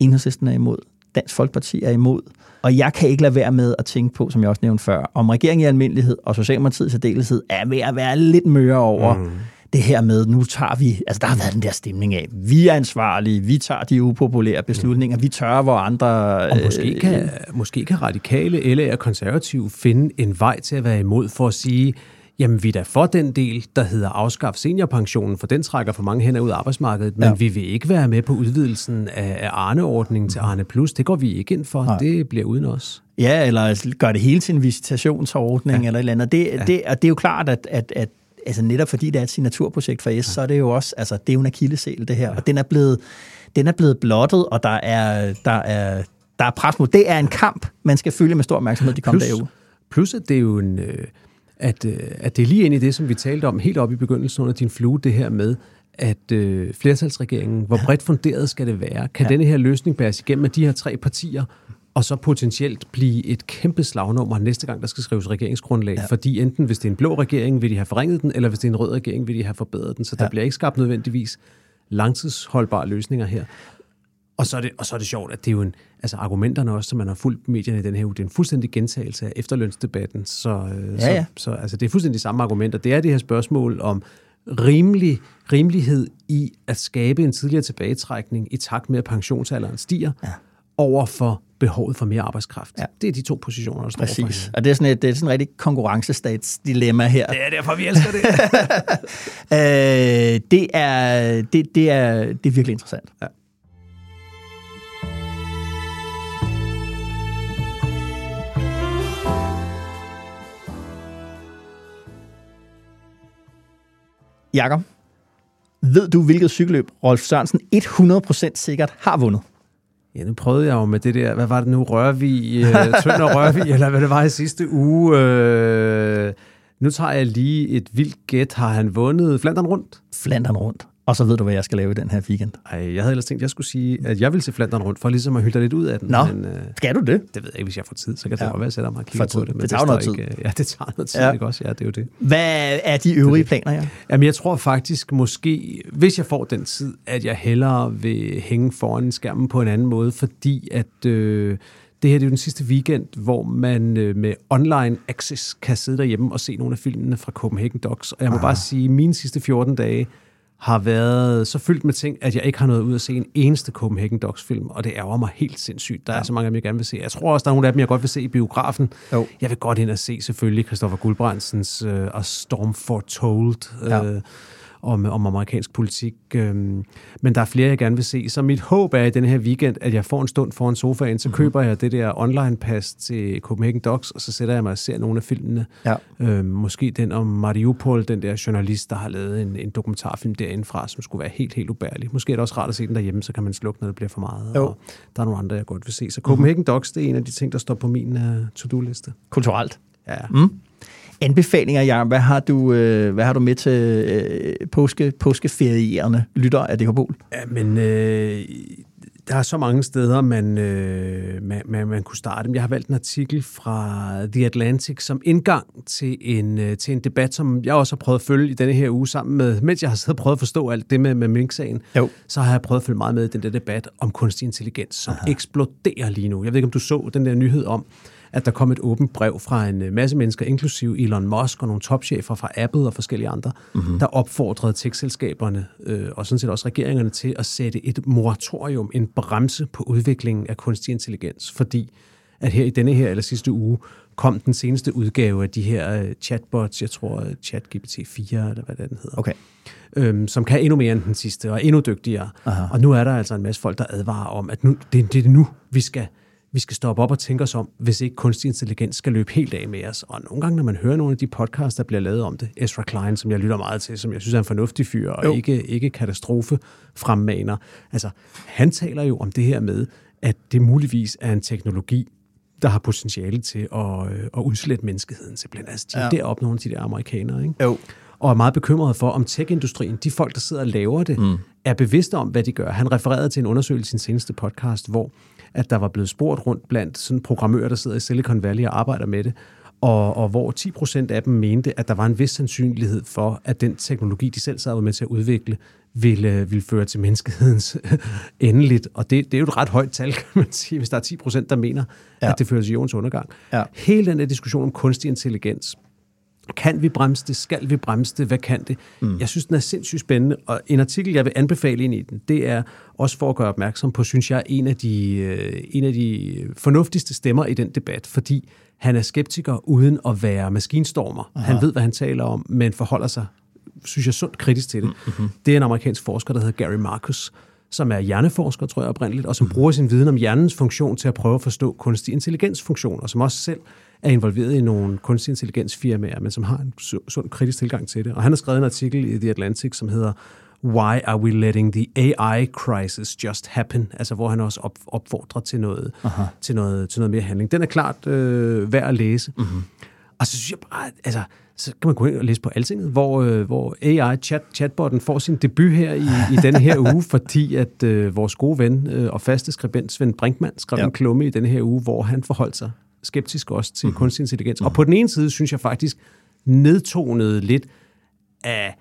Enhedslisten er imod, Dansk Folkeparti er imod, og jeg kan ikke lade være med at tænke på, som jeg også nævnte før, om regeringen i almindelighed og Socialdemokratiet i særdeleshed er ved at være lidt møre over mm. det her med, nu tager vi, altså der har været den der stemning af, vi er ansvarlige, vi tager de upopulære beslutninger, vi tør, hvor andre... Og måske kan, måske kan radikale eller konservative finde en vej til at være imod for at sige, jamen vi er da for den del, der hedder afskaf seniorpensionen, for den trækker for mange hænder ud af arbejdsmarkedet, men Ja. vi vil ikke være med på udvidelsen af, Arne-ordningen til Arne Plus. Det går vi ikke ind for. Nej. Det bliver uden os. Ja, eller gør det hele til en visitationsordning ja. eller et eller andet. Det, ja. det, og det er jo klart, at, at, at altså netop fordi det er et signaturprojekt for S, ja. så er det jo også, altså det er jo en akillesæl det her, ja. og den er blevet, den er blevet blottet, og der er, der er, der er pres mod. Det er en kamp, man skal følge med stor opmærksomhed de kommende dage plus at det er jo en, øh, at, øh, at det er lige ind i det, som vi talte om helt op i begyndelsen under din flue, det her med, at øh, flertalsregeringen, hvor bredt funderet skal det være? Kan ja. denne her løsning bæres igennem af de her tre partier, og så potentielt blive et kæmpe slagnummer næste gang, der skal skrives regeringsgrundlag? Ja. Fordi enten hvis det er en blå regering, vil de have forringet den, eller hvis det er en rød regering, vil de have forbedret den. Så der Ja. bliver ikke skabt nødvendigvis langtidsholdbare løsninger her. Og så, er det, og så er det sjovt, at det er jo en, altså argumenterne også, som man har fulgt medierne i den her uge, det er en fuldstændig gentagelse af efterlønsdebatten. Så, øh, Ja, ja. så, så altså, det er fuldstændig samme argumenter. Det er det her spørgsmål om rimelig, rimelighed i at skabe en tidligere tilbagetrækning i takt med, at pensionsalderen stiger, ja. over for behovet for mere arbejdskraft. Ja. Det er de to positioner, der står for Præcis. hinanden. Og det er sådan et, det er sådan et rigtig konkurrencestatsdilemma her. Det er derfor, vi elsker det. Øh, det, er, det, det, er, det er virkelig interessant. Ja. Jakob, ved du, hvilket cykelløb Rolf Sørensen 100% sikkert har vundet? Ja, nu prøvede jeg jo med det der, hvad var det nu, Rørvig, øh, Tønder Rørvig, eller hvad det var i sidste uge. Øh, nu tager jeg lige et vildt gæt. Har han vundet Flandern rundt? Flandern rundt. Og så ved du, hvad jeg skal lave i den her weekend. Ej, jeg havde ellers tænkt, at jeg skulle sige, at jeg vil se Flandern rundt, for ligesom at hylde dig lidt ud af den. Nå, Men, øh, skal du det? det ved jeg ikke, hvis jeg får tid, så kan det Ja. godt være, at jeg sætter mig og kigger på det. Men Det tager noget tid. Ikke, øh, ja, det tager noget tid, Ja. ja. ikke også? Ja, det er jo det. Hvad er de øvrige planer, ja? Jamen, jeg tror faktisk måske, hvis jeg får den tid, at jeg hellere vil hænge foran skærmen på en anden måde, fordi at øh, det her det er jo den sidste weekend, hvor man øh, med online access kan sidde derhjemme og se nogle af filmene fra Copenhagen Docs. Og jeg må Aha. bare sige, at mine sidste 14 dage har været så fyldt med ting, at jeg ikke har noget ud at se en eneste Copenhagen Docs film, og det ærger mig helt sindssygt. Der er så mange af dem, jeg gerne vil se. Jeg tror også, der er nogle af dem, jeg godt vil se i biografen. Jo. Jeg vil godt ind og se selvfølgelig Christoffer Guldbrandsens uh, A Storm Foretold. Ja. Om, om amerikansk politik. Øhm, men der er flere, jeg gerne vil se. Så mit håb er i den her weekend, at jeg får en stund foran sofaen, så mm-hmm. køber jeg det der online-pas til Copenhagen Docs, og så sætter jeg mig og ser nogle af filmene. Ja. Øhm, måske den om Mariupol, den der journalist, der har lavet en, en dokumentarfilm derindefra, som skulle være helt, helt ubærlig. Måske er det også rart at se den derhjemme, så kan man slukke, når det bliver for meget. Jo. Og der er nogle andre, jeg godt vil se. Så Copenhagen mm-hmm. Docs, det er en af de ting, der står på min uh, to-do-liste. Kulturelt. Ja. Mm anbefalinger, Jan. Hvad har du, øh, hvad har du med til øh, påske, påskeferierende lytter af det Bol? Ja, men øh, der er så mange steder, man, øh, man, man, man kunne starte. Jeg har valgt en artikel fra The Atlantic som indgang til en, øh, til en debat, som jeg også har prøvet at følge i denne her uge sammen med, mens jeg har siddet og prøvet at forstå alt det med, med Mink-sagen, jo. så har jeg prøvet at følge meget med i den der debat om kunstig intelligens, som Aha. eksploderer lige nu. Jeg ved ikke, om du så den der nyhed om, at der kom et åbent brev fra en øh, masse mennesker, inklusiv Elon Musk og nogle topchefer fra Apple og forskellige andre, mm-hmm. der opfordrede tekstselskaberne øh, og sådan set også regeringerne til at sætte et moratorium, en bremse på udviklingen af kunstig intelligens, fordi at her i denne her eller sidste uge kom den seneste udgave af de her uh, chatbots, jeg tror ChatGPT 4 eller hvad den hedder. Okay. Øhm, som kan endnu mere end den sidste og endnu dygtigere. Aha. Og nu er der altså en masse folk, der advarer om, at nu, det, det er nu, vi skal vi skal stoppe op og tænke os om, hvis ikke kunstig intelligens skal løbe helt af med os. Og nogle gange, når man hører nogle af de podcasts, der bliver lavet om det, Ezra Klein, som jeg lytter meget til, som jeg synes er en fornuftig fyr, og jo. ikke, ikke katastrofe fremmaner. Altså, han taler jo om det her med, at det muligvis er en teknologi, der har potentiale til at, øh, at udslette menneskeheden simpelthen. Altså, de ja. deroppe nogle af de der amerikanere, ikke? Jo. Og er meget bekymret for, om tech-industrien, de folk, der sidder og laver det, mm. er bevidste om, hvad de gør. Han refererede til en undersøgelse i sin seneste podcast, hvor at der var blevet spurgt rundt blandt sådan programmører, der sidder i Silicon Valley og arbejder med det, og, og hvor 10 procent af dem mente, at der var en vis sandsynlighed for, at den teknologi, de selv sad med til at udvikle, ville, ville føre til menneskehedens endeligt. Og det, det er jo et ret højt tal, kan man sige, hvis der er 10 procent, der mener, ja. at det fører til jordens undergang. Ja. Hele den her diskussion om kunstig intelligens, kan vi bremse det? Skal vi bremse det? Hvad kan det? Mm. Jeg synes, den er sindssygt spændende, og en artikel, jeg vil anbefale ind i den, det er også for at gøre opmærksom på, synes jeg, en af de, øh, en af de fornuftigste stemmer i den debat, fordi han er skeptiker uden at være maskinstormer. Aha. Han ved, hvad han taler om, men forholder sig, synes jeg, sundt kritisk til det. Mm-hmm. Det er en amerikansk forsker, der hedder Gary Marcus, som er hjerneforsker, tror jeg oprindeligt, og som mm. bruger sin viden om hjernens funktion til at prøve at forstå kunstig intelligensfunktion, og som også selv er involveret i nogle kunstig intelligensfirmaer, men som har en sund kritisk tilgang til det. Og han har skrevet en artikel i The Atlantic, som hedder Why are we letting the AI crisis just happen? Altså, hvor han også op, opfordrer til noget, til, noget, til noget mere handling. Den er klart øh, værd at læse. Mm-hmm. Og så synes jeg bare, altså, så kan man gå ind og læse på Altinget, hvor, øh, hvor AI, chat, chatbotten, får sin debut her i, i denne her uge, fordi at øh, vores gode ven øh, og faste skribent Svend Brinkmann skrev ja. en klumme i denne her uge, hvor han forholdt sig skeptisk også til mm-hmm. kunstig intelligens. Mm-hmm. Og på den ene side synes jeg faktisk nedtonede lidt af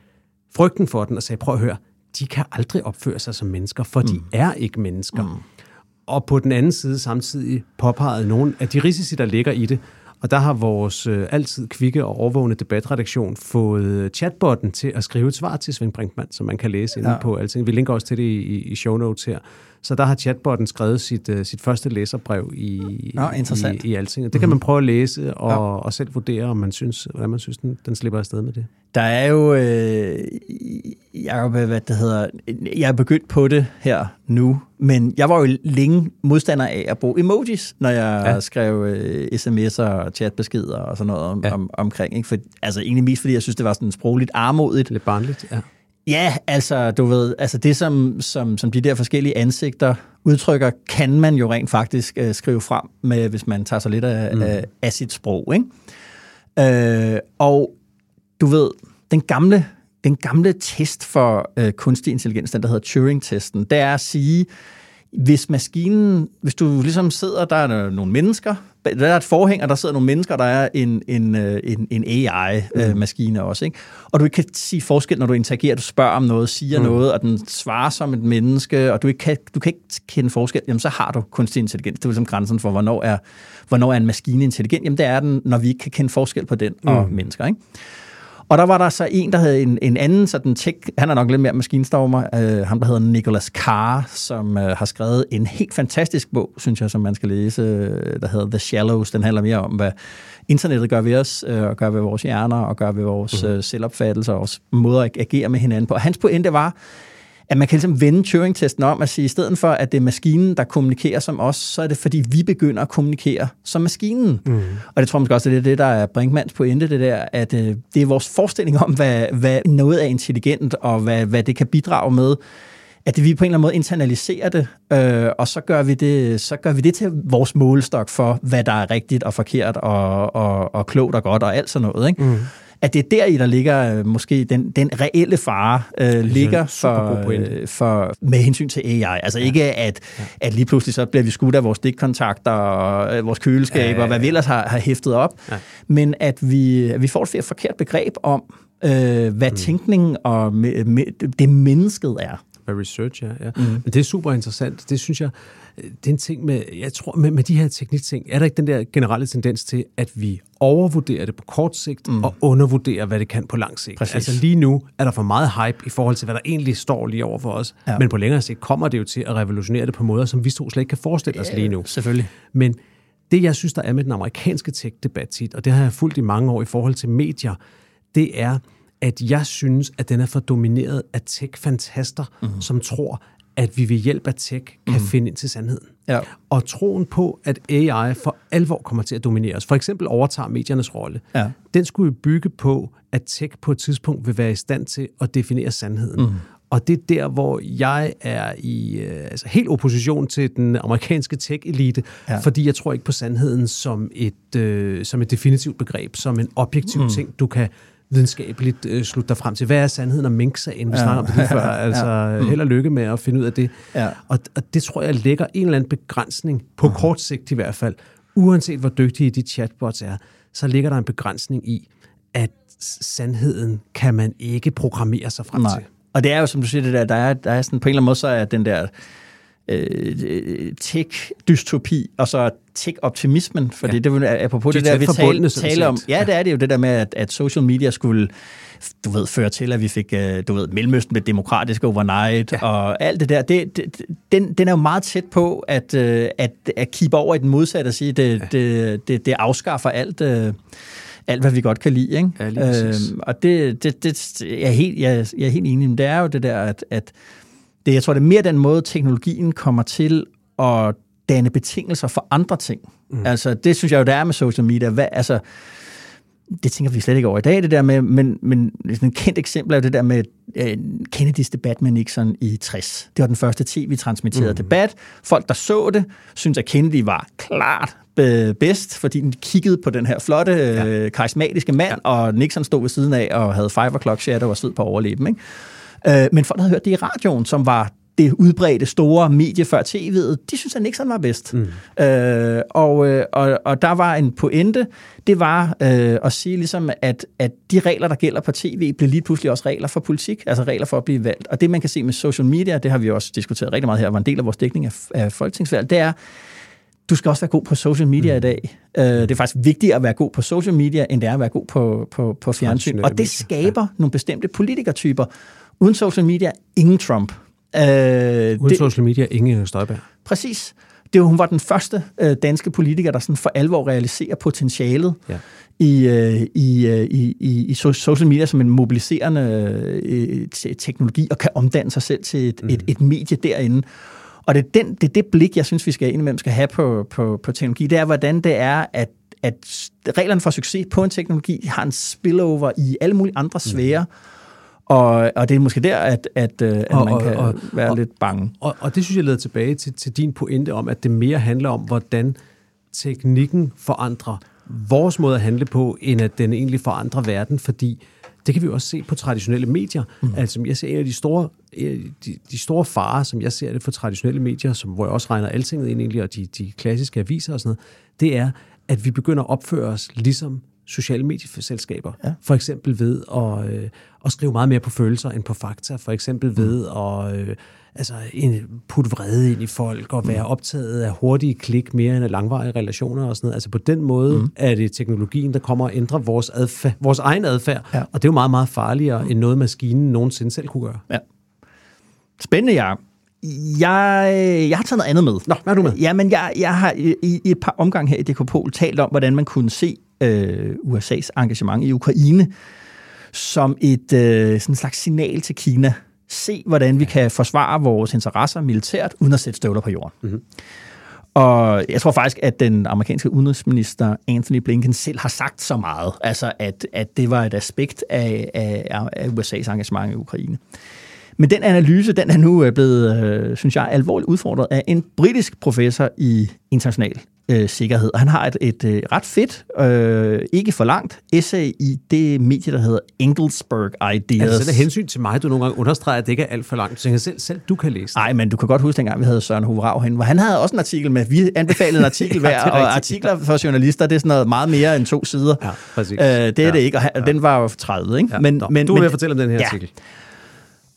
frygten for den og sagde, prøv at høre, de kan aldrig opføre sig som mennesker, for mm. de er ikke mennesker. Mm. Og på den anden side samtidig påpegede nogle af de risici, der ligger i det, og der har vores øh, altid kvikke og overvågende debatredaktion fået chatbotten til at skrive et svar til Svend Brinkmann, som man kan læse inde ja. på alting. Vi linker også til det i, i show notes her. Så der har chatbotten skrevet sit, uh, sit første læserbrev i, Nå, i, i Alting. Det kan mm-hmm. man prøve at læse og, ja. og selv vurdere, om man synes, hvordan man synes, den, den slipper afsted med det. Der er jo, øh, jeg, hvad det hedder, jeg er begyndt på det her nu, men jeg var jo længe modstander af at bruge emojis, når jeg ja. skrev øh, sms'er og chatbeskeder og sådan noget om, ja. om, omkring. Ikke? For, altså egentlig mest fordi jeg synes, det var sådan sprogligt armodigt. Lidt barnligt, ja. Ja, altså, du ved, altså det, som, som, som de der forskellige ansigter udtrykker, kan man jo rent faktisk øh, skrive frem med, hvis man tager sig lidt af, mm. af, af sit sprog, ikke? Øh, og du ved, den gamle, den gamle test for øh, kunstig intelligens, den der hedder Turing-testen, det er at sige, hvis maskinen, hvis du ligesom sidder, der er nogle mennesker der er et forhæng, og der sidder nogle mennesker, der er en, en, øh, en, en AI-maskine mm. også. Ikke? Og du ikke kan sige forskel, når du interagerer, du spørger om noget, siger mm. noget, og den svarer som et menneske, og du, ikke kan, du kan ikke kende forskel, jamen så har du kunstig intelligens. Det er ligesom grænsen for, hvornår er, hvornår er en maskine intelligent. Jamen det er den, når vi ikke kan kende forskel på den og mm. mennesker. Ikke? Og der var der så en, der havde en, en anden sådan tech, han er nok lidt mere maskinstormer, øh, han der hedder Nicholas Carr, som øh, har skrevet en helt fantastisk bog, synes jeg, som man skal læse, øh, der hedder The Shallows. Den handler mere om, hvad internettet gør ved os, øh, og gør ved vores hjerner, og gør ved vores mm. øh, selvopfattelse, og vores måde at agere med hinanden på. Og hans pointe var, at man kan ligesom vende Turing-testen om at sige, at i stedet for, at det er maskinen, der kommunikerer som os, så er det, fordi vi begynder at kommunikere som maskinen. Mm. Og det tror jeg måske også, at det er det, der er Brinkmans pointe, det der, at øh, det er vores forestilling om, hvad, hvad noget er intelligent, og hvad, hvad det kan bidrage med, at det, vi på en eller anden måde internaliserer det, øh, og så gør, vi det, så gør vi det til vores målestok for, hvad der er rigtigt og forkert, og, og, og klogt og godt, og alt sådan noget. Ikke? Mm at det er der i, der ligger øh, måske den, den reelle fare, øh, ligger for, øh, for, med hensyn til AI. Altså ja. ikke, at, ja. at lige pludselig så bliver vi skudt af vores stikkontakter og øh, vores køleskaber, ja, ja, ja. hvad vi ellers har, har hæftet op, ja. men at vi, at vi får et forkert begreb om, øh, hvad mm. tænkningen og me, me, det mennesket er. Med research, ja. ja. Mm. Men det er super interessant. Det synes jeg, det er en ting med, jeg tror, med, med de her teknikting, er der ikke den der generelle tendens til, at vi overvurderer det på kort sigt, mm. og undervurderer, hvad det kan på lang sigt. Præcis. Altså lige nu er der for meget hype i forhold til, hvad der egentlig står lige over for os, ja. men på længere sigt kommer det jo til at revolutionere det på måder, som vi slet ikke kan forestille os lige nu. Selvfølgelig. Men det, jeg synes, der er med den amerikanske tech-debat tit, og det har jeg fulgt i mange år i forhold til medier, det er, at jeg synes, at den er for domineret af tech-fantaster, mm. som tror, at vi ved hjælp af tech kan mm. finde ind til sandheden. Ja. Og troen på, at AI for alvor kommer til at dominere os, for eksempel overtager mediernes rolle, ja. den skulle bygge på, at tech på et tidspunkt vil være i stand til at definere sandheden. Mm. Og det er der, hvor jeg er i øh, altså helt opposition til den amerikanske tech-elite, ja. fordi jeg tror ikke på sandheden som et, øh, som et definitivt begreb, som en objektiv mm. ting, du kan videnskabeligt øh, slutte dig frem til. Hvad er sandheden om Mink-sagen? Vi ja. snakker om det lige før. Altså, ja. held og lykke med at finde ud af det. Ja. Og, og det tror jeg lægger en eller anden begrænsning, på uh kort sigt i hvert fald, uanset hvor dygtige de chatbots er, så ligger der en begrænsning i, at sandheden kan man ikke programmere sig frem Nej. til. Og det er jo, som du siger, det der, der er, der er sådan, på en eller anden måde, så er den der øh, tech-dystopi, og så tech-optimismen, for ja. det er apropos de det der, vi taler tale om. Ja, det er det jo, det der med, at, at social media skulle du ved, føre til, at vi fik, øh, du ved, Mellemøsten med demokratisk overnight, ja. og alt det der, det, det, den, den er jo meget tæt på at, øh, at, at keep over i den modsatte og sige, det, ja. det, det, det afskaffer alt, øh, alt, hvad vi godt kan lide. Ikke? Ja, øhm, og det, det, det jeg, er helt, jeg, jeg er helt enig, men det er jo det der, at, at det, jeg tror, det er mere den måde, teknologien kommer til at danne betingelser for andre ting. Mm. Altså, det synes jeg jo, der er med social media. Hvad, altså, det tænker vi slet ikke over i dag, det der med, men, men sådan et kendt eksempel er det der med uh, Kennedys debat med Nixon i 60. Det var den første tv-transmitterede mm. debat. Folk, der så det, synes at Kennedy var klart bedst, fordi den kiggede på den her flotte, ja. øh, karismatiske mand, ja. og Nixon stod ved siden af og havde five o'clock shadow og sved på overleben. Ikke? Øh, men folk havde hørt det i radioen, som var det udbredte store medie før tv'et, de synes, at Nixon var bedst. Mm. Øh, og, øh, og, og der var en pointe, det var øh, at sige ligesom, at, at de regler, der gælder på tv, bliver lige pludselig også regler for politik, altså regler for at blive valgt. Og det, man kan se med social media, det har vi også diskuteret rigtig meget her, var en del af vores dækning af, af folketingsvalg, det er, du skal også være god på social media mm. i dag. Uh, det er faktisk vigtigere at være god på social media, end det er at være god på, på, på fjernsyn. Og det skaber ja. nogle bestemte politikertyper, Uden social media, ingen Trump. Øh, Uden det, social media, ingen Støjberg. Præcis. Det, hun var den første øh, danske politiker, der sådan for alvor realiserer potentialet ja. i, øh, i, øh, i, i, i social media som en mobiliserende øh, teknologi, og kan omdanne sig selv til et, mm. et, et medie derinde. Og det er, den, det er det blik, jeg synes, vi skal indimellem skal have på, på, på teknologi. Det er, hvordan det er, at, at reglerne for succes på en teknologi har en spillover i alle mulige andre sfære. Mm og, og det er måske der, at, at, øh, at og, man kan og, være og, lidt bange. Og, og det synes jeg leder tilbage til, til din pointe om, at det mere handler om, hvordan teknikken forandrer vores måde at handle på, end at den egentlig forandrer verden, fordi det kan vi jo også se på traditionelle medier. Mm. Altså, jeg ser en af de store, de, de store farer, som jeg ser det for traditionelle medier, som, hvor jeg også regner altinget ind egentlig, og de, de klassiske aviser og sådan noget, det er, at vi begynder at opføre os ligesom sociale medieselskaber. Ja. For eksempel ved at, øh, at skrive meget mere på følelser end på fakta. For eksempel ved at øh, altså, en, putte vrede ind i folk og være optaget af hurtige klik mere end af langvarige relationer og sådan noget. Altså på den måde mm. er det teknologien, der kommer og ændrer vores, adfærd, vores egen adfærd. Ja. Og det er jo meget, meget farligere end noget, maskinen nogensinde selv kunne gøre. Ja. Spændende, Jacob. Jeg, jeg har taget noget andet med. Nå, hvad er du med? Jamen, jeg, jeg har i, i et par omgange her i Dekopol talt om, hvordan man kunne se øh, USA's engagement i Ukraine som et øh, sådan slags signal til Kina. Se, hvordan vi kan forsvare vores interesser militært, uden at sætte støvler på jorden. Mm-hmm. Og jeg tror faktisk, at den amerikanske udenrigsminister Anthony Blinken selv har sagt så meget, altså at, at det var et aspekt af, af, af USA's engagement i Ukraine. Men den analyse, den er nu øh, blevet, øh, synes jeg, alvorligt udfordret af en britisk professor i international øh, sikkerhed. Og han har et, et, et øh, ret fedt, øh, ikke for langt, essay i det medie, der hedder Engelsberg Ideas. Altså, det er hensyn til mig, du nogle gange understreger, at det ikke er alt for langt. Så selv, selv du kan læse Nej, men du kan godt huske, dengang vi havde Søren Hovrav hen, hvor han havde også en artikel med, vi anbefalede en artikel hver, ja, og artikler for journalister, det er sådan noget meget mere end to sider. Ja, præcis. Øh, det er ja, det ikke, og han, ja. den var jo 30, ikke? Ja, men, Nå, men, du vil men, fortælle om den her ja. artikel.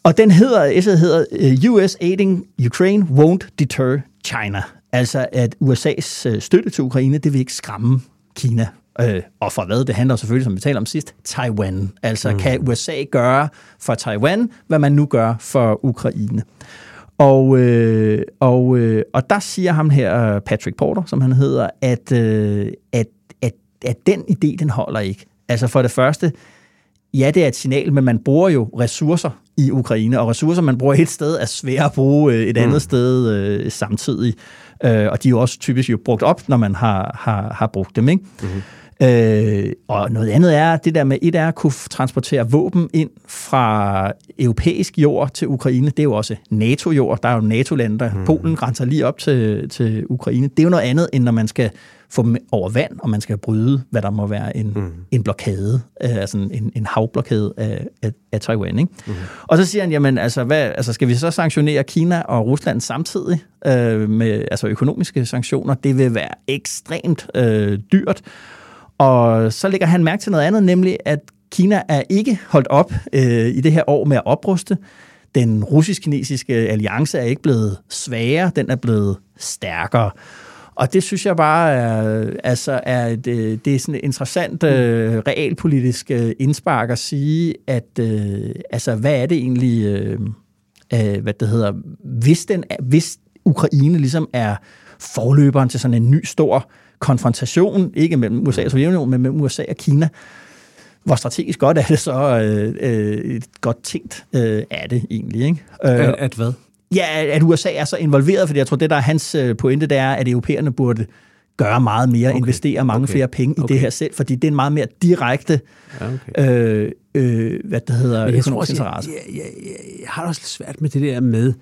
Og den hedder, essayet hedder, øh, US aiding Ukraine won't deter China. Altså, at USA's øh, støtte til Ukraine, det vil ikke skræmme Kina. Øh, og for hvad? Det handler selvfølgelig, som vi talte om sidst, Taiwan. Altså, mm. kan USA gøre for Taiwan, hvad man nu gør for Ukraine? Og, øh, og, øh, og der siger ham her, Patrick Porter, som han hedder, at, øh, at, at, at den idé, den holder ikke. Altså for det første, ja, det er et signal, men man bruger jo ressourcer i Ukraine, og ressourcer, man bruger et sted, er svære at bruge øh, et andet mm. sted øh, samtidig. Øh, og de er jo også typisk jo brugt op, når man har, har, har brugt dem. Ikke? Mm-hmm. Øh, og noget andet er, det der med et er at kunne transportere våben ind fra europæisk jord til Ukraine. Det er jo også NATO-jord. Der er jo NATO-lande, der mm. Polen grænser lige op til, til Ukraine. Det er jo noget andet, end når man skal få dem over vand, og man skal bryde, hvad der må være en, mm. en blokade, øh, altså en, en havblokade af, af, af Taiwan. Ikke? Mm. Og så siger han, jamen altså, hvad, altså, skal vi så sanktionere Kina og Rusland samtidig øh, med altså, økonomiske sanktioner? Det vil være ekstremt øh, dyrt. Og så lægger han mærke til noget andet, nemlig at Kina er ikke holdt op øh, i det her år med at opruste. Den russisk-kinesiske alliance er ikke blevet svagere, den er blevet stærkere. Og det synes jeg bare er, altså er det, øh, det er sådan et interessant øh, realpolitisk øh, indspark at sige, at øh, altså, hvad er det egentlig, øh, øh, hvad det hedder, hvis, den, hvis Ukraine ligesom er forløberen til sådan en ny stor konfrontation, ikke mellem USA og Sovjetunionen, men mellem USA og Kina, hvor strategisk godt er det så øh, øh, et godt tænkt øh, er det egentlig. Ikke? Øh, at, at hvad? Ja, at USA er så involveret, fordi jeg tror, det der er hans øh, pointe, det er, at europæerne burde gøre meget mere, okay. investere mange okay. flere penge i okay. det her selv, fordi det er en meget mere direkte, ja, okay. øh, øh, hvad det hedder, økonomisk også, Jeg, jeg, jeg, jeg har også lidt svært med det der med,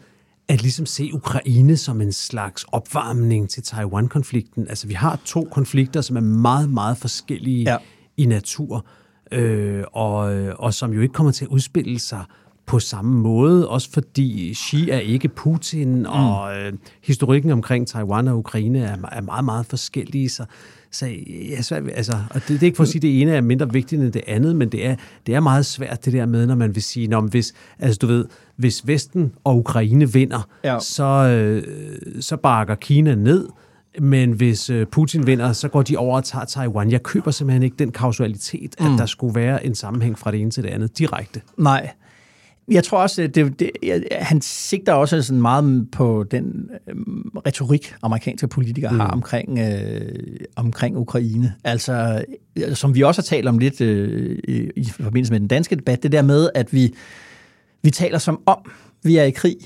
at ligesom se Ukraine som en slags opvarmning til Taiwan-konflikten. Altså, vi har to konflikter, som er meget, meget forskellige ja. i natur, øh, og, og som jo ikke kommer til at udspille sig på samme måde, også fordi Xi er ikke Putin, mm. og øh, historikken omkring Taiwan og Ukraine er, er meget, meget forskellige, så, så ja, svært, altså, og det, det er ikke for at sige, at det ene er mindre vigtigt end det andet, men det er, det er meget svært det der med, når man vil sige, når hvis, altså du ved, hvis Vesten og Ukraine vinder, ja. så, øh, så bakker Kina ned, men hvis øh, Putin vinder, så går de over og tager Taiwan. Jeg køber simpelthen ikke den kausalitet, at mm. der skulle være en sammenhæng fra det ene til det andet direkte. Nej. Jeg tror også, at det, det, han sigter også sådan meget på den øh, retorik, amerikanske politikere mm. har omkring, øh, omkring Ukraine. Altså, som vi også har talt om lidt øh, i, i forbindelse med den danske debat, det der med, at vi, vi taler som om, vi er i krig,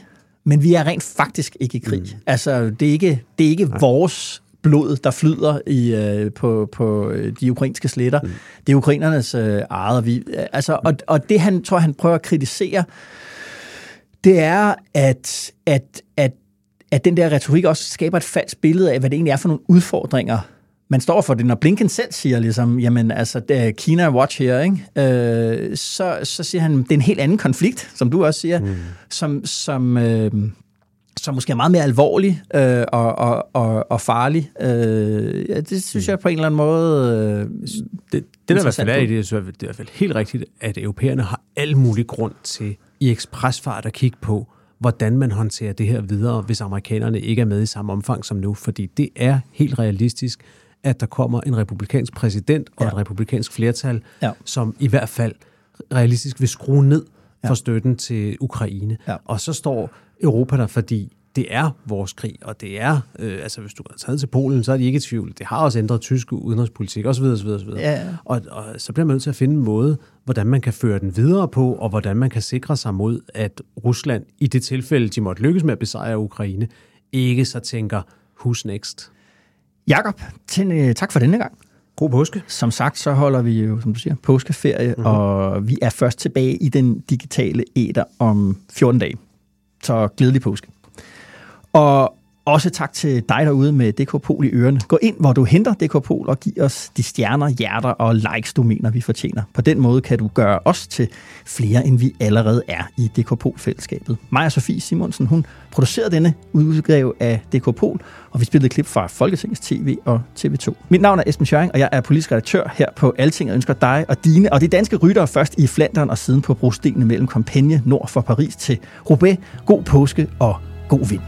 men vi er rent faktisk ikke i krig. Mm. Altså, det er ikke, det er ikke vores blod, der flyder i, øh, på, på øh, de ukrainske sletter. Mm. Det er ukrainernes øh, eget. Vi, altså, og, og det, han tror, han prøver at kritisere, det er, at, at, at, at den der retorik også skaber et falsk billede af, hvad det egentlig er for nogle udfordringer, man står for det. Når Blinken selv siger, ligesom, jamen, altså, Kina watch here, ikke? Øh, så, så siger han, det er en helt anden konflikt, som du også siger, mm. som, som, øh, som måske er meget mere alvorlig øh, og, og, og, og farlig. Øh, ja, det synes jeg på en eller anden måde... Øh, det, det der i hvert fald er i det, så er det i hvert fald helt rigtigt, at europæerne har al mulig grund til i ekspresfart at kigge på, hvordan man håndterer det her videre, hvis amerikanerne ikke er med i samme omfang som nu. Fordi det er helt realistisk, at der kommer en republikansk præsident og ja. et republikansk flertal, ja. som i hvert fald realistisk vil skrue ned for støtten til Ukraine. Ja. Og så står Europa der, fordi det er vores krig, og det er, øh, altså hvis du har taget til Polen, så er de ikke i tvivl. Det har også ændret tysk udenrigspolitik osv. osv., osv. Ja. Og, og så bliver man nødt til at finde en måde, hvordan man kan føre den videre på, og hvordan man kan sikre sig mod, at Rusland, i det tilfælde, de måtte lykkes med at besejre Ukraine, ikke så tænker, who's next? Jakob, øh, tak for denne gang. God påske. Som sagt, så holder vi jo, som du siger, påskeferie, mm-hmm. og vi er først tilbage i den digitale æder om 14 dage. Så glædelig påske. Og også tak til dig derude med DK Pol i ørerne. Gå ind, hvor du henter DK Pol og giv os de stjerner, hjerter og likes, du mener, vi fortjener. På den måde kan du gøre os til flere, end vi allerede er i DK Pol-fællesskabet. Maja Sofie Simonsen, hun producerede denne udgave af DK Pol, og vi spillede klip fra Folketingets TV og TV2. Mit navn er Esben Schøring, og jeg er politisk redaktør her på Alting, og ønsker dig og dine og de danske ryttere først i Flandern og siden på brostenene mellem Compiègne nord for Paris til Roubaix. God påske og god vind.